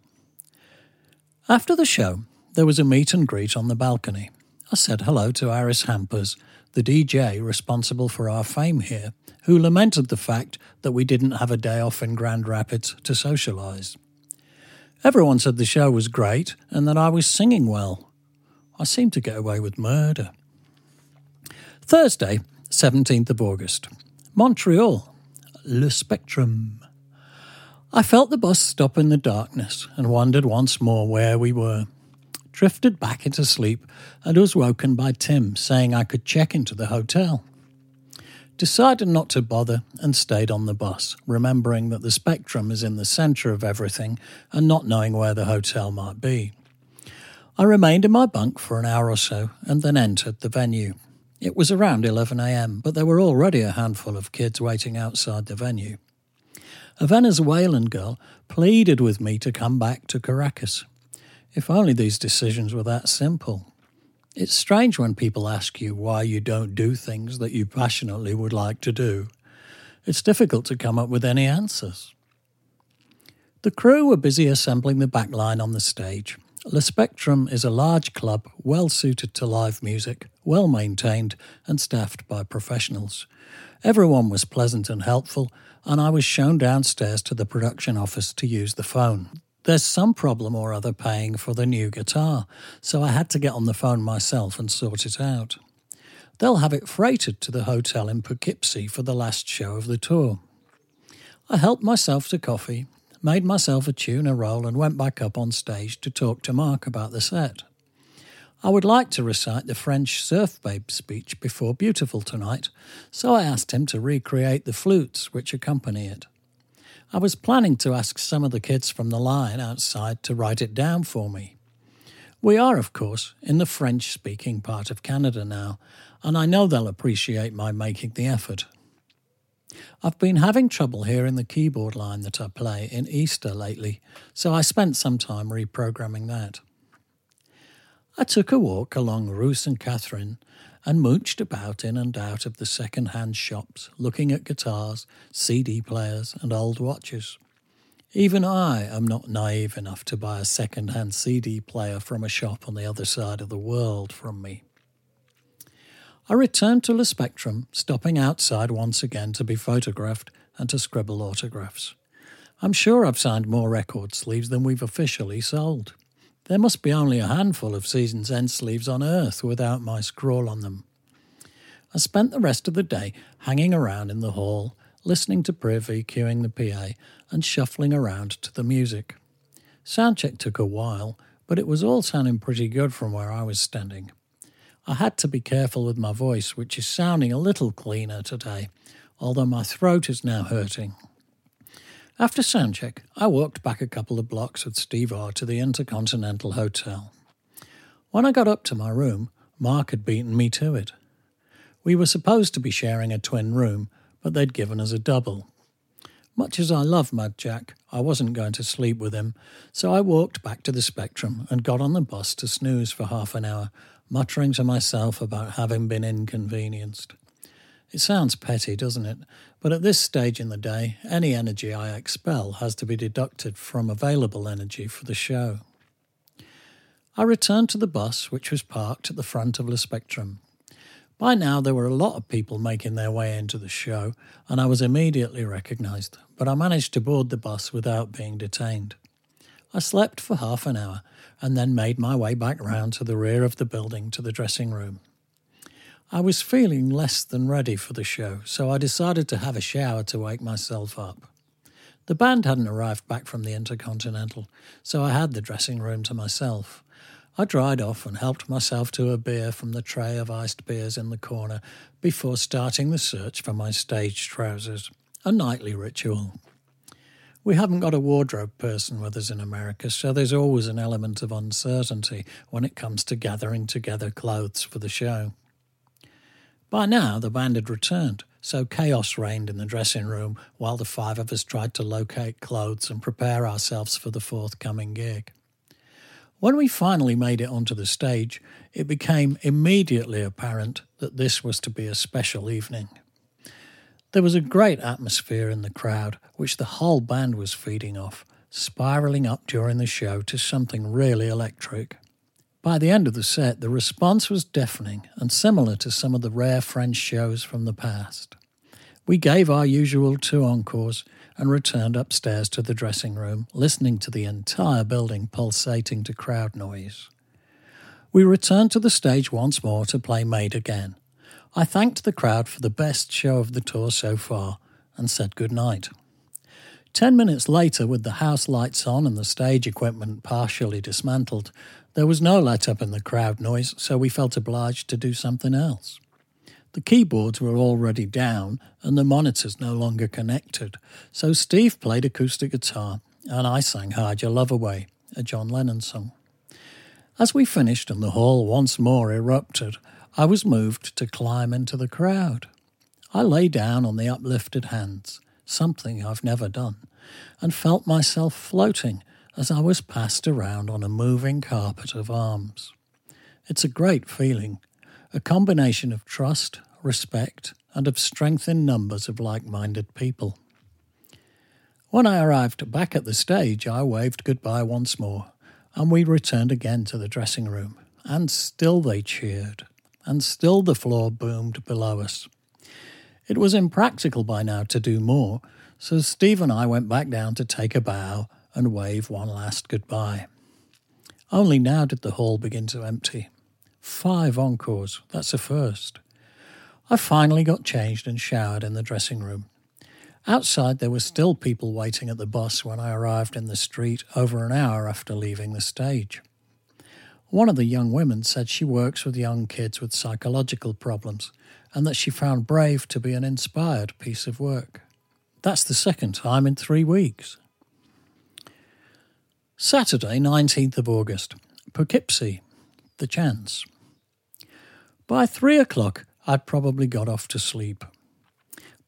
After the show, there was a meet and greet on the balcony. I said hello to Aris Hampers, the DJ responsible for our fame here, who lamented the fact that we didn't have a day off in Grand Rapids to socialise. Everyone said the show was great and that I was singing well. I seemed to get away with murder. Thursday, 17th of August. Montreal. Le Spectrum. I felt the bus stop in the darkness and wondered once more where we were. Drifted back into sleep and was woken by Tim saying I could check into the hotel decided not to bother and stayed on the bus, remembering that the spectrum is in the centre of everything and not knowing where the hotel might be. I remained in my bunk for an hour or so and then entered the venue. It was around 11am, but there were already a handful of kids waiting outside the venue. A Venezuelan girl pleaded with me to come back to Caracas. If only these decisions were that simple. It's strange when people ask you why you don't do things that you passionately would like to do. It's difficult to come up with any answers. The crew were busy assembling the backline on the stage. Le Spectrum is a large club well suited to live music, well maintained, and staffed by professionals. Everyone was pleasant and helpful, and I was shown downstairs to the production office to use the phone. There's some problem or other paying for the new guitar, so I had to get on the phone myself and sort it out. They'll have it freighted to the hotel in Poughkeepsie for the last show of the tour. I helped myself to coffee, made myself a tuna roll, and went back up on stage to talk to Mark about the set. I would like to recite the French Surf Babe speech before Beautiful tonight, so I asked him to recreate the flutes which accompany it. I was planning to ask some of the kids from the line outside to write it down for me. We are, of course, in the French speaking part of Canada now, and I know they'll appreciate my making the effort. I've been having trouble hearing the keyboard line that I play in Easter lately, so I spent some time reprogramming that. I took a walk along Rue St. Catherine and mooched about in and out of the second hand shops, looking at guitars, CD players, and old watches. Even I am not naive enough to buy a second hand CD player from a shop on the other side of the world from me. I returned to the Spectrum, stopping outside once again to be photographed and to scribble autographs. I'm sure I've signed more record sleeves than we've officially sold. There must be only a handful of Season's End sleeves on earth without my scrawl on them. I spent the rest of the day hanging around in the hall, listening to Privy EQing the PA and shuffling around to the music. Soundcheck took a while, but it was all sounding pretty good from where I was standing. I had to be careful with my voice, which is sounding a little cleaner today, although my throat is now hurting. After soundcheck, I walked back a couple of blocks with Steve R to the Intercontinental Hotel. When I got up to my room, Mark had beaten me to it. We were supposed to be sharing a twin room, but they'd given us a double. Much as I love Mad Jack, I wasn't going to sleep with him, so I walked back to the Spectrum and got on the bus to snooze for half an hour, muttering to myself about having been inconvenienced. It sounds petty, doesn't it? But at this stage in the day, any energy I expel has to be deducted from available energy for the show. I returned to the bus, which was parked at the front of Le Spectrum. By now, there were a lot of people making their way into the show, and I was immediately recognised, but I managed to board the bus without being detained. I slept for half an hour and then made my way back round to the rear of the building to the dressing room. I was feeling less than ready for the show, so I decided to have a shower to wake myself up. The band hadn't arrived back from the Intercontinental, so I had the dressing room to myself. I dried off and helped myself to a beer from the tray of iced beers in the corner before starting the search for my stage trousers, a nightly ritual. We haven't got a wardrobe person with us in America, so there's always an element of uncertainty when it comes to gathering together clothes for the show. By now, the band had returned, so chaos reigned in the dressing room while the five of us tried to locate clothes and prepare ourselves for the forthcoming gig. When we finally made it onto the stage, it became immediately apparent that this was to be a special evening. There was a great atmosphere in the crowd, which the whole band was feeding off, spiralling up during the show to something really electric. By the end of the set, the response was deafening and similar to some of the rare French shows from the past. We gave our usual two encores and returned upstairs to the dressing room, listening to the entire building pulsating to crowd noise. We returned to the stage once more to play Made Again. I thanked the crowd for the best show of the tour so far and said good night. Ten minutes later, with the house lights on and the stage equipment partially dismantled, there was no let up in the crowd noise, so we felt obliged to do something else. The keyboards were already down and the monitors no longer connected, so Steve played acoustic guitar and I sang Hide Your Love Away, a John Lennon song. As we finished and the hall once more erupted, I was moved to climb into the crowd. I lay down on the uplifted hands, something I've never done, and felt myself floating as I was passed around on a moving carpet of arms. It's a great feeling, a combination of trust, respect, and of strength in numbers of like minded people. When I arrived back at the stage, I waved goodbye once more, and we returned again to the dressing room, and still they cheered, and still the floor boomed below us. It was impractical by now to do more, so Steve and I went back down to take a bow and wave one last goodbye. Only now did the hall begin to empty. Five encores, that's a first. I finally got changed and showered in the dressing room. Outside, there were still people waiting at the bus when I arrived in the street over an hour after leaving the stage. One of the young women said she works with young kids with psychological problems and that she found Brave to be an inspired piece of work. That's the second time in three weeks. Saturday, 19th of August, Poughkeepsie, the chance. By three o'clock, I'd probably got off to sleep.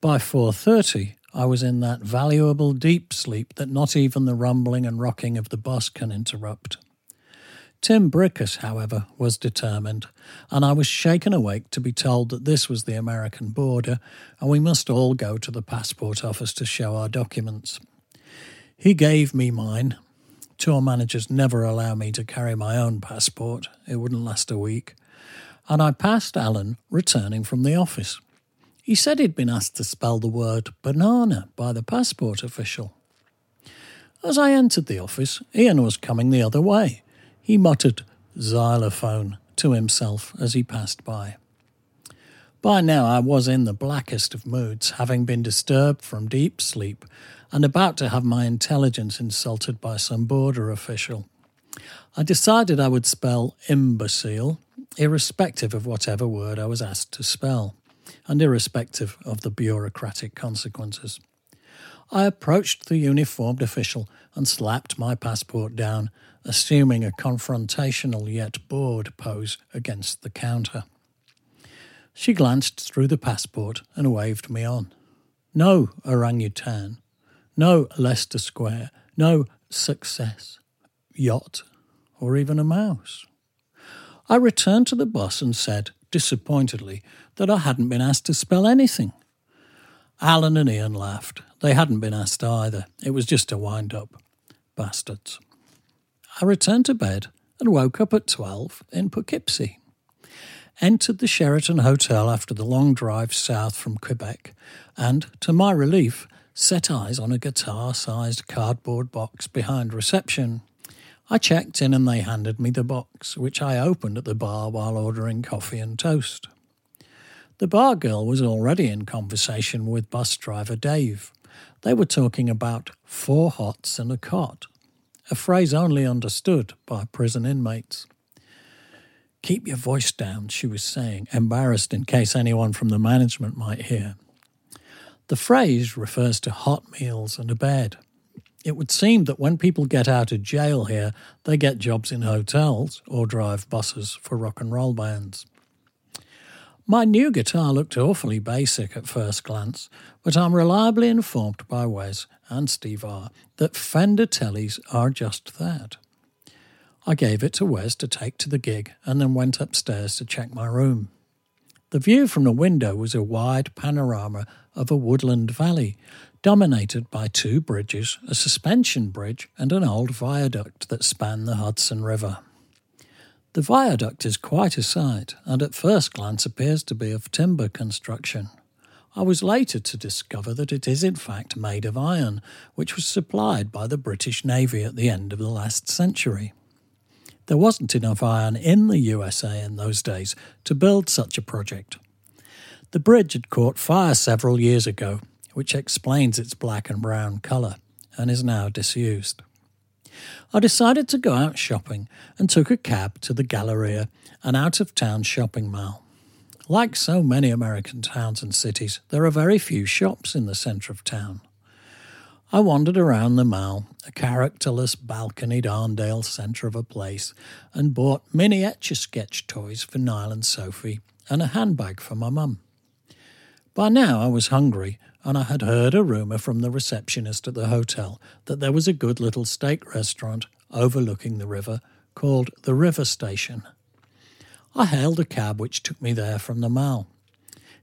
By 4.30, I was in that valuable deep sleep that not even the rumbling and rocking of the bus can interrupt. Tim Brickus, however, was determined, and I was shaken awake to be told that this was the American border and we must all go to the passport office to show our documents. He gave me mine, Tour managers never allow me to carry my own passport, it wouldn't last a week. and I passed Alan returning from the office. He said he'd been asked to spell the word banana by the passport official. As I entered the office, Ian was coming the other way. He muttered xylophone to himself as he passed by. By now I was in the blackest of moods, having been disturbed from deep sleep and about to have my intelligence insulted by some border official. I decided I would spell imbecile, irrespective of whatever word I was asked to spell, and irrespective of the bureaucratic consequences. I approached the uniformed official and slapped my passport down, assuming a confrontational yet bored pose against the counter. She glanced through the passport and waved me on. No orangutan, no Leicester Square, no success, yacht, or even a mouse. I returned to the bus and said, disappointedly, that I hadn't been asked to spell anything. Alan and Ian laughed. They hadn't been asked either. It was just a wind up. Bastards. I returned to bed and woke up at 12 in Poughkeepsie. Entered the Sheraton Hotel after the long drive south from Quebec, and, to my relief, set eyes on a guitar sized cardboard box behind reception. I checked in and they handed me the box, which I opened at the bar while ordering coffee and toast. The bar girl was already in conversation with bus driver Dave. They were talking about four hots and a cot, a phrase only understood by prison inmates. Keep your voice down, she was saying, embarrassed in case anyone from the management might hear. The phrase refers to hot meals and a bed. It would seem that when people get out of jail here, they get jobs in hotels or drive buses for rock and roll bands. My new guitar looked awfully basic at first glance, but I'm reliably informed by Wes and Steve R that Fender Tellys are just that. I gave it to Wes to take to the gig and then went upstairs to check my room. The view from the window was a wide panorama of a woodland valley, dominated by two bridges, a suspension bridge, and an old viaduct that spanned the Hudson River. The viaduct is quite a sight, and at first glance appears to be of timber construction. I was later to discover that it is in fact made of iron, which was supplied by the British Navy at the end of the last century. There wasn't enough iron in the USA in those days to build such a project. The bridge had caught fire several years ago, which explains its black and brown colour, and is now disused. I decided to go out shopping and took a cab to the Galleria, an out of town shopping mall. Like so many American towns and cities, there are very few shops in the centre of town. I wandered around the mall, a characterless balconied Arndale centre of a place, and bought mini etch a sketch toys for Niall and Sophie and a handbag for my mum. By now I was hungry, and I had heard a rumour from the receptionist at the hotel that there was a good little steak restaurant overlooking the river called the River Station. I hailed a cab which took me there from the mall.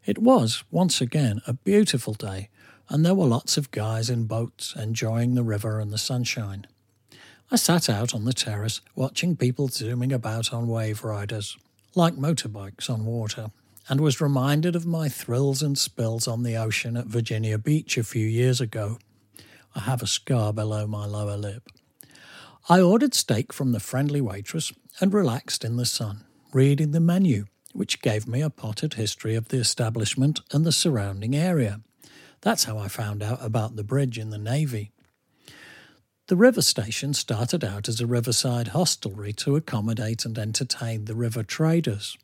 It was, once again, a beautiful day, and there were lots of guys in boats enjoying the river and the sunshine. I sat out on the terrace watching people zooming about on wave riders, like motorbikes on water, and was reminded of my thrills and spills on the ocean at Virginia Beach a few years ago. I have a scar below my lower lip. I ordered steak from the friendly waitress and relaxed in the sun, reading the menu, which gave me a potted history of the establishment and the surrounding area. That's how I found out about the bridge in the Navy. The river station started out as a riverside hostelry to accommodate and entertain the river traders.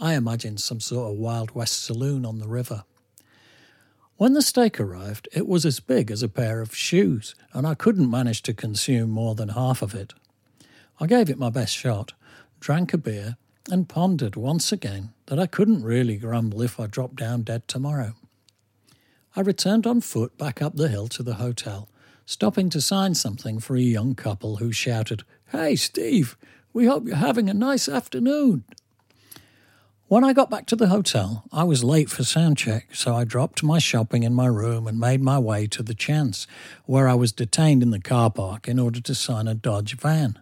I imagined some sort of Wild West saloon on the river. When the steak arrived, it was as big as a pair of shoes, and I couldn't manage to consume more than half of it. I gave it my best shot, drank a beer, and pondered once again that I couldn't really grumble if I dropped down dead tomorrow. I returned on foot back up the hill to the hotel, stopping to sign something for a young couple who shouted, Hey, Steve, we hope you're having a nice afternoon. When I got back to the hotel, I was late for sound check, so I dropped my shopping in my room and made my way to the Chance, where I was detained in the car park in order to sign a Dodge van.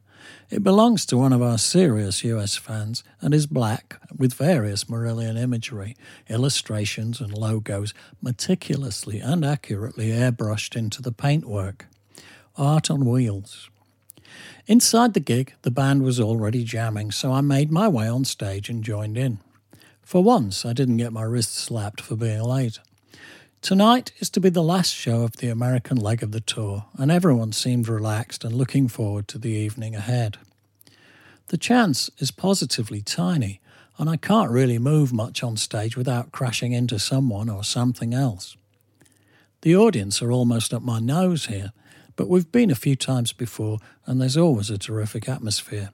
It belongs to one of our serious US fans and is black with various Marillion imagery, illustrations, and logos meticulously and accurately airbrushed into the paintwork. Art on wheels. Inside the gig, the band was already jamming, so I made my way on stage and joined in. For once, I didn't get my wrist slapped for being late. Tonight is to be the last show of the American leg of the tour, and everyone seemed relaxed and looking forward to the evening ahead. The chance is positively tiny, and I can't really move much on stage without crashing into someone or something else. The audience are almost up my nose here, but we've been a few times before, and there's always a terrific atmosphere.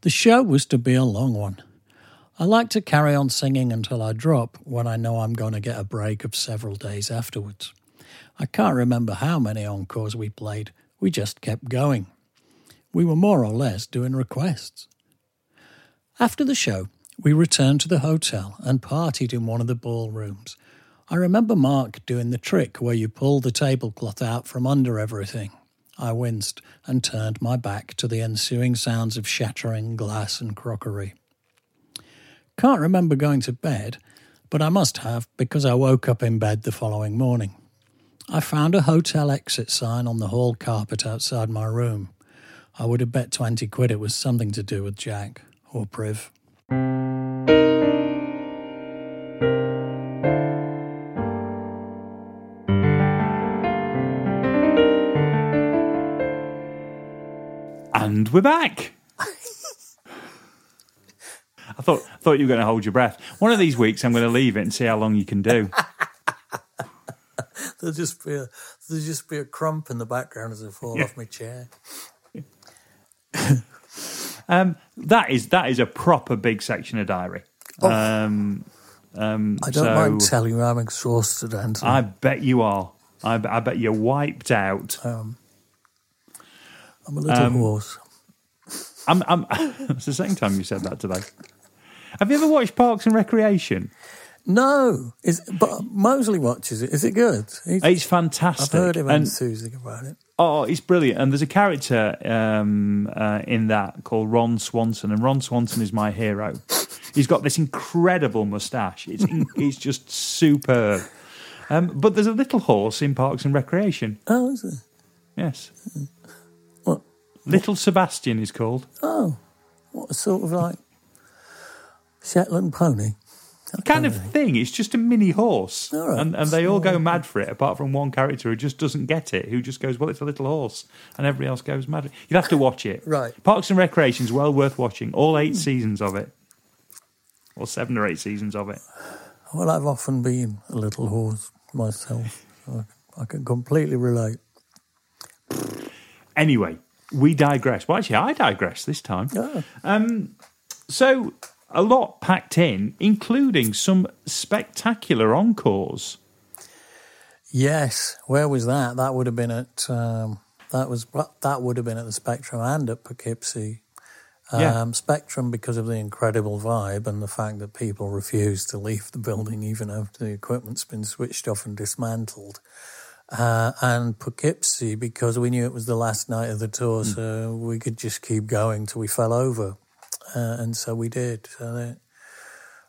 The show was to be a long one. I like to carry on singing until I drop when I know I'm going to get a break of several days afterwards. I can't remember how many encores we played, we just kept going. We were more or less doing requests. After the show, we returned to the hotel and partied in one of the ballrooms. I remember Mark doing the trick where you pull the tablecloth out from under everything. I winced and turned my back to the ensuing sounds of shattering glass and crockery. Can't remember going to bed, but I must have because I woke up in bed the following morning. I found a hotel exit sign on the hall carpet outside my room. I would have bet 20 quid it was something to do with Jack or Priv. And we're back. I thought thought you were going to hold your breath. One of these weeks, I'm going to leave it and see how long you can do. There'll just be a there'll just be a crump in the background as I fall Yeah. off my chair. Um, that is that is a proper big section of diary. Um, um, I don't so mind telling you I'm exhausted, Anthony. I bet you are. I, bet- I bet you're wiped out. I'm a little um, hoarse. I'm, I'm, it's the second time you said that today. Have you ever watched Parks and Recreation? No, is but Mosley watches it. Is it good? He's- It's fantastic. I've heard him and, enthusing about it. Oh, it's brilliant. And there's a character um, uh, in that called Ron Swanson, and Ron Swanson is my hero. He's got this incredible moustache. It's it's just superb. Um, but there's a little horse in Parks and Recreation. Oh, is it? Yes, What? Little Sebastian is called. Oh, what a sort of like Shetland pony. That Kind of thing. It's just a mini horse, right. and and they all go mad for it. Apart from one character who just doesn't get it, who just goes, "Well, it's a little horse," and everybody else goes mad. You'd have to watch it. Right. Parks and Recreation's well worth watching. All eight hmm. seasons of it, or seven or eight seasons of it. Well, I've often been a little horse myself. I, I can completely relate. Anyway, we digress. Well, actually, I digress this time. Oh, So, a lot packed in, including some spectacular encores. yes. Where was that? That would have been at um, that was that would have been at the Spectrum and at Poughkeepsie. Yeah. Um, Spectrum because of the incredible vibe and the fact that people refuse to leave the building even after the equipment's been switched off and dismantled. Uh, and Poughkeepsie because we knew it was the last night of the tour, so we could just keep going till we fell over. Uh, and so we did. So that,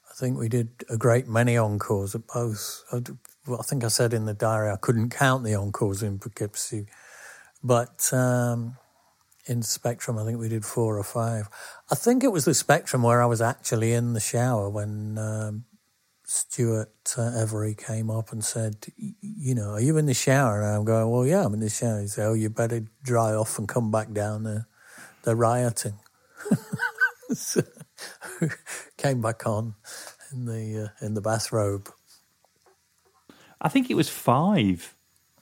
I think we did a great many encores at both. I, I think I said in the diary I couldn't count the encores in Poughkeepsie, but um, in Spectrum I think we did four or five. I think it was the Spectrum where I was actually in the shower when um, Stuart uh, Every came up and said, "You know, are you in the shower?" And I'm going, "Well, yeah, I'm in the shower." He said, "Oh, you better dry off and come back down. They're, they're rioting." So, came back on in the uh, in the bathrobe. I think it was five.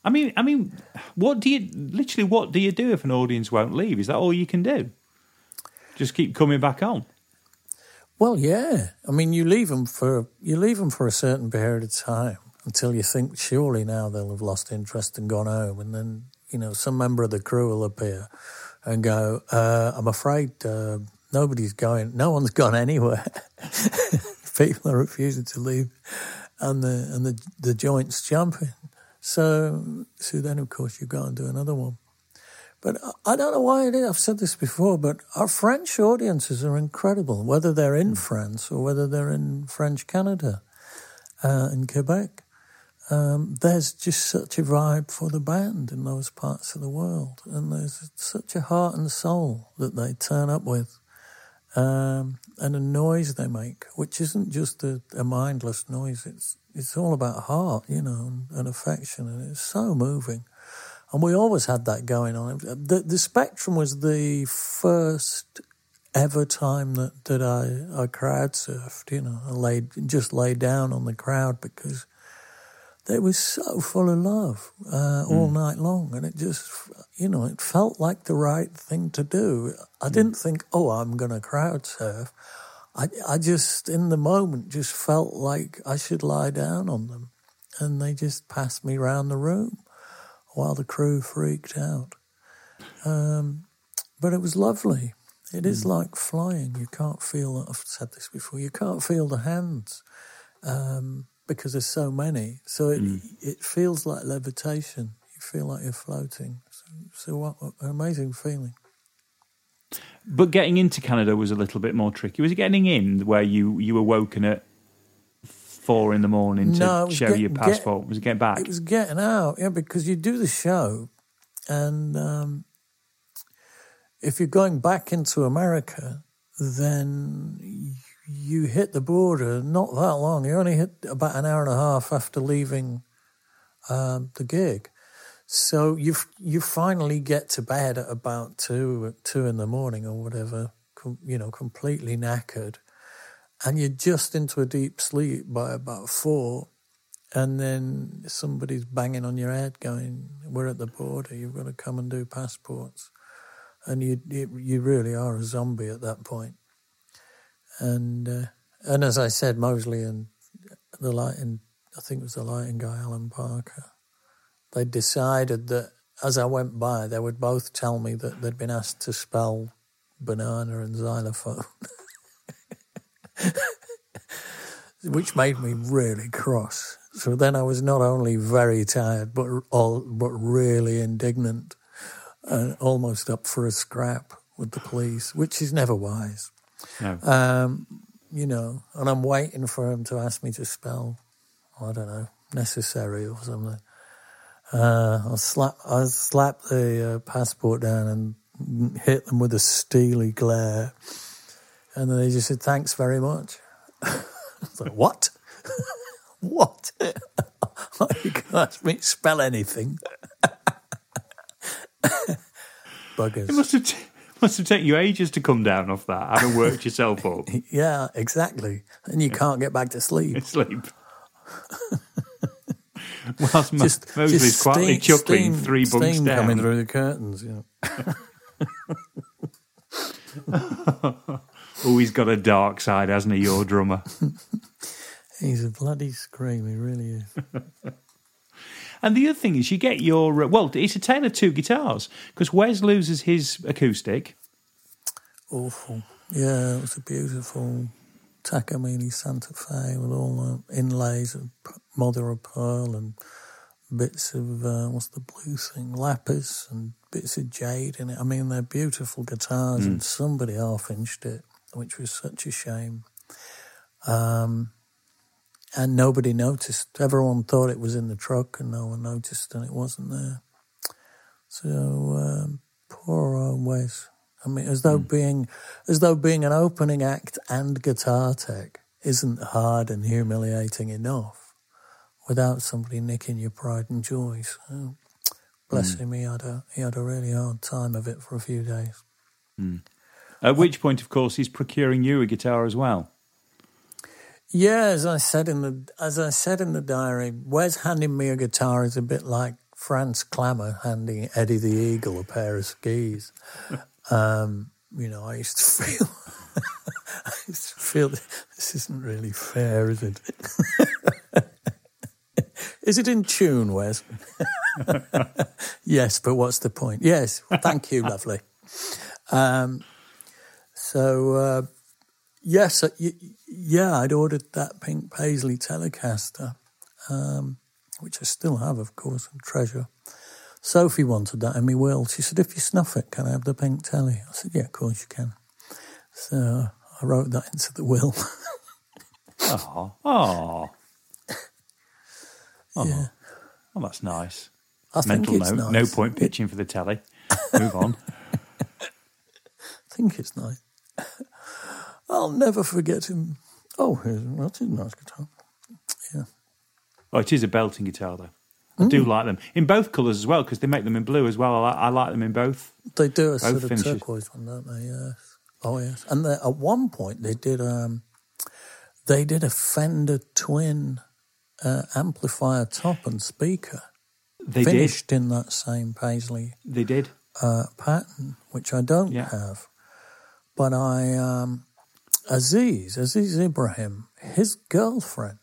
I mean, I mean, what do you literally? What do you do if an audience won't leave? Is that all you can do? Just keep coming back on. Well, yeah. I mean, you leave them for you leave them for a certain period of time until you think surely now they'll have lost interest and gone home, and then you know some member of the crew will appear and go, uh, "I'm afraid uh, nobody's going. No one's gone anywhere. People are refusing to leave, and the and the the joints jumping. So so then of course you go and do another one." But I- don't know why it is. I've said this before, but our French audiences are incredible, whether they're in France or whether they're in French Canada, uh, in Quebec. Um, there's just such a vibe for the band in those parts of the world, and there's such a heart and soul that they turn up with, um, and a noise they make, which isn't just a, a mindless noise. It's it's all about heart, you know, and, and affection, and it's so moving. And we always had that going on. The, the Spectrum was the first ever time that, that I, I crowd surfed, you know, I laid, just lay down on the crowd because they were so full of love uh, all night long. And it just, you know, it felt like the right thing to do. I didn't think, oh, I'm going to crowd surf. I, I just, in the moment, just felt like I should lie down on them. And they just passed me round the room while the crew freaked out. Um, but it was lovely. It is like flying. You can't feel, I've said this before, you can't feel the hands um, because there's so many. So it, it feels like levitation. You feel like you're floating. So, so what, what an amazing feeling. But getting into Canada was a little bit more tricky. Was it getting in where you, you were woken at four in the morning to No, was show get- your get- passport? was it getting back? It was getting out, yeah, because you do the show, and um, if you're going back into America, then you hit the border not that long. You only hit about an hour and a half after leaving um, the gig. So you you finally get to bed at about two two in the morning or whatever, com- you know, completely knackered, and you're just into a deep sleep by about four, and then somebody's banging on your head, going, "We're at the border. You've got to come and do passports," and you you, you really are a zombie at that point. And uh, and as I said, Mosley and the lighting, I think it was the lighting guy, Alan Parker. They decided that as I went by, they would both tell me that they'd been asked to spell banana and xylophone. which made me really cross. So then I was not only very tired, but all, but really indignant, and almost up for a scrap with the police, which is never wise. No. Um, you know, and I'm waiting for him to ask me to spell, I don't know, necessary or something. Uh, I'll slap, I'll slap the uh, passport down and hit them with a steely glare. And then they just said, thanks very much. I was like, what? what? you can ask me to spell anything. Buggers. It must have, t- must have taken you ages to come down off that, having worked yourself up. Yeah, exactly. And you can't get back to sleep. Sleep. Whilst Just, Mosley's just quietly steam, chuckling steam, three bunks steam down. coming through the curtains. Know. Oh, he's got a dark side, hasn't he, your drummer? He's a bloody scream. He really is. And the other thing is, you get your uh, well. It's a tale of two guitars because Wes loses his acoustic. Awful. Yeah, it was a beautiful Takamine Santa Fe with all the inlays of mother of pearl and bits of uh, what's the blue thing, lapis and bits of jade in it. I mean, they're beautiful guitars, and somebody half inched it, which was such a shame. Um, and nobody noticed. Everyone thought it was in the truck, and no one noticed, and it wasn't there. So um, poor old Wes. I mean, as though hmm. being as though being an opening act and guitar tech isn't hard and humiliating enough without somebody nicking your pride and joy. So, bless hmm. him, he had a he had a really hard time of it for a few days. Hmm. At which point, of course, he's procuring you a guitar as well. Yeah, as I said in the as I said in the diary, Wes handing me a guitar is a bit like Franz Klammer handing Eddie the Eagle a pair of skis. Um, you know, I used to feel I used to feel this isn't really fair, is it? is it in tune, Wes? yes, but what's the point? Yes, thank you, lovely. Um, so. Uh, Yes, uh, yeah, I'd ordered that pink Paisley Telecaster, um, which I still have, of course, and treasure. Sophie wanted that in me will. She said, if you snuff it, can I have the pink telly? I said, yeah, of course you can. So I wrote that into the will. Oh, oh, yeah. oh, that's nice. I think Mental it's note. nice. No point pitching for the telly. Move on. I think it's nice. I'll never forget him. Oh, here's, that's a nice guitar. Yeah. Oh, it is a belting guitar, though. I do like them in both colours as well because they make them in blue as well. I like, I like them in both. They do a sort of finishes. turquoise one, don't they? Yes. Oh yes. And they, at one point they did um, they did a Fender Twin uh, amplifier top and speaker They finished in that same paisley. They did. uh, pattern, which I don't Yeah. have. But I, um, Aziz, Aziz Ibrahim, his girlfriend,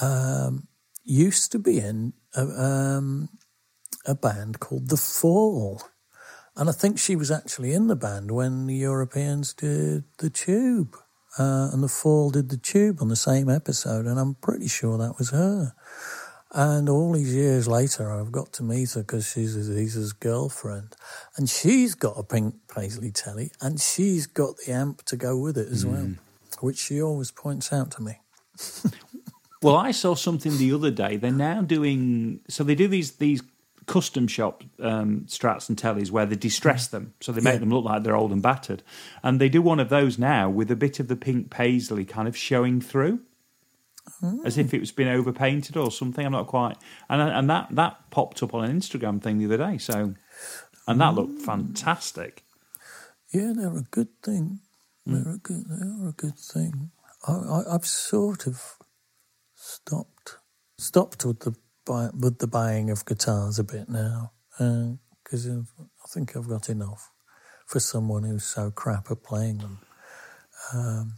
um, used to be in a, um, a band called The Fall. And I think she was actually in the band when the Europeans did The Tube. Uh, and The Fall did The Tube on the same episode. And I'm pretty sure that was her. And all these years later, I've got to meet her because she's Aziz's girlfriend. And she's got a pink Paisley telly and she's got the amp to go with it as well, which she always points out to me. Well, I saw something the other day. They're now doing so. They do these these custom shop um, strats and tellies where they distress them, so they make Yeah. them look like they're old and battered. And they do one of those now with a bit of the pink paisley kind of showing through, as if it was been overpainted or something. I'm not quite. And and that that popped up on an Instagram thing the other day. So, and that looked mm. fantastic. Yeah, they're a good thing. Mm. They're a good. They are a good thing. I, I, I've sort of stopped stopped with the buy, with the buying of guitars a bit now uh, because I think I've got enough for someone who's so crap at playing them. Um,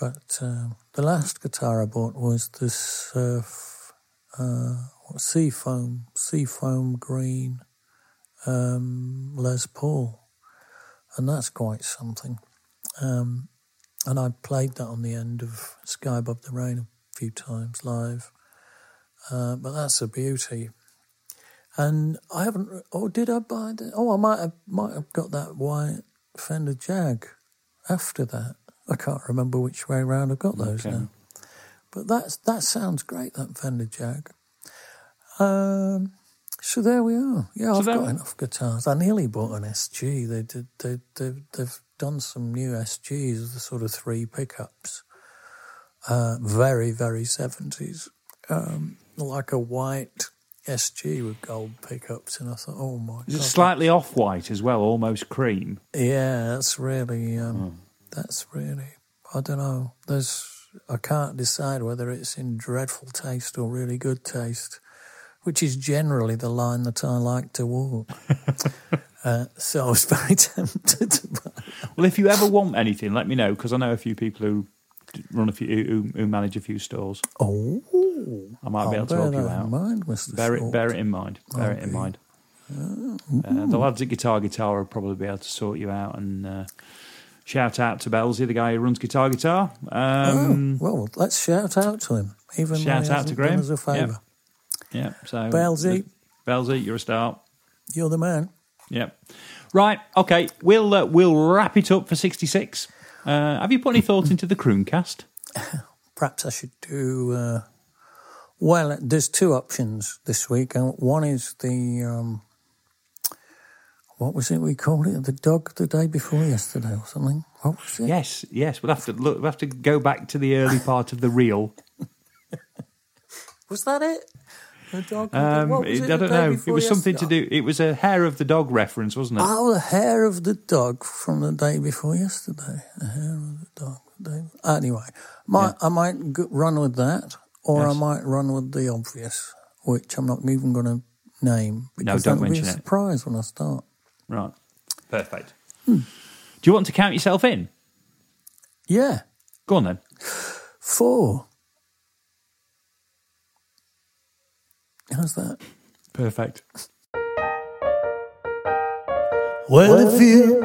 but um, the last guitar I bought was this Surf uh, what, Seafoam Seafoam Green um, Les Paul and that's quite something. Um, and I played that on the end of Sky Above the Rain a few times live, uh, but that's a beauty. And I haven't. Oh, did I buy that? Oh, I might have might have got that white Fender Jag after that. I can't remember which way round I've got those Okay. now. But that's that sounds great. That Fender Jag. Um, so there we are. Yeah, So I've got enough guitars. I nearly bought an SG. They did. They they they've done some new SGs, the sort of three pickups. Uh, very very seventies, um, like a white SG with gold pickups, and I thought, oh my Is it god, slightly off white as well, almost cream? yeah, that's really, um, that's really, I don't know. There's, I can't decide whether it's in dreadful taste or really good taste, which is generally the line that I like to walk. uh, so I was very tempted to buy. Well, if you ever want anything, let me know because I know a few people who run a few who, who manage a few stores. Oh, I might be I'll able to help you out. mind, Mr. Bear it, bear it in mind. Bear it in mind. Uh, the lads at Guitar Guitar will probably be able to sort you out. And uh, shout out to Belzy, the guy who runs Guitar Guitar. Um, oh, well, let's shout out to him, even Shout out to Graham. us a favour. Yeah, so Belzy. Belzy, you're a star. You're the man. Yep. Right. Okay. We'll uh, we'll wrap it up for sixty six. Uh, have you put any thought into the Crooncast? perhaps I should do. Uh, well, there's two options this week. and One is the um, what was it we called it? The dog the day before yesterday or something. What was it? Yes. Yes. We'll have to look. We'll have to go back to the early part of the reel. Was that it? The dog. Um, what was it- it I don't know. It before was something to do. It was a hair of the dog reference, wasn't it? Oh, the hair of the dog from the day before yesterday. The hair of the dog. The day... Anyway, might, I might run with that, or I might run with the obvious, which I'm not even going to name because don't that'll be a mention it. surprise when I start. Right. Perfect. Hmm. Do you want to count yourself in? Yeah, Go on then. four. How's that? Perfect. Well, if you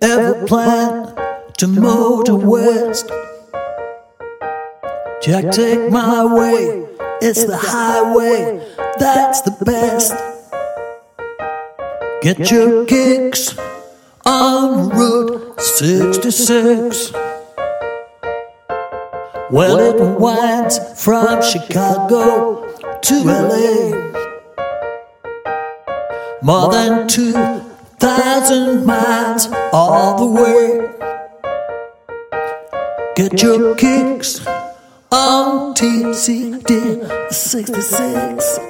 ever plan to motor west, Jack, take my way. It's the highway, that's the best. Get your kicks on Route 66. Well, it winds from Chicago to LA. More than 2,000 miles all the way. Get your kicks on TCD 66.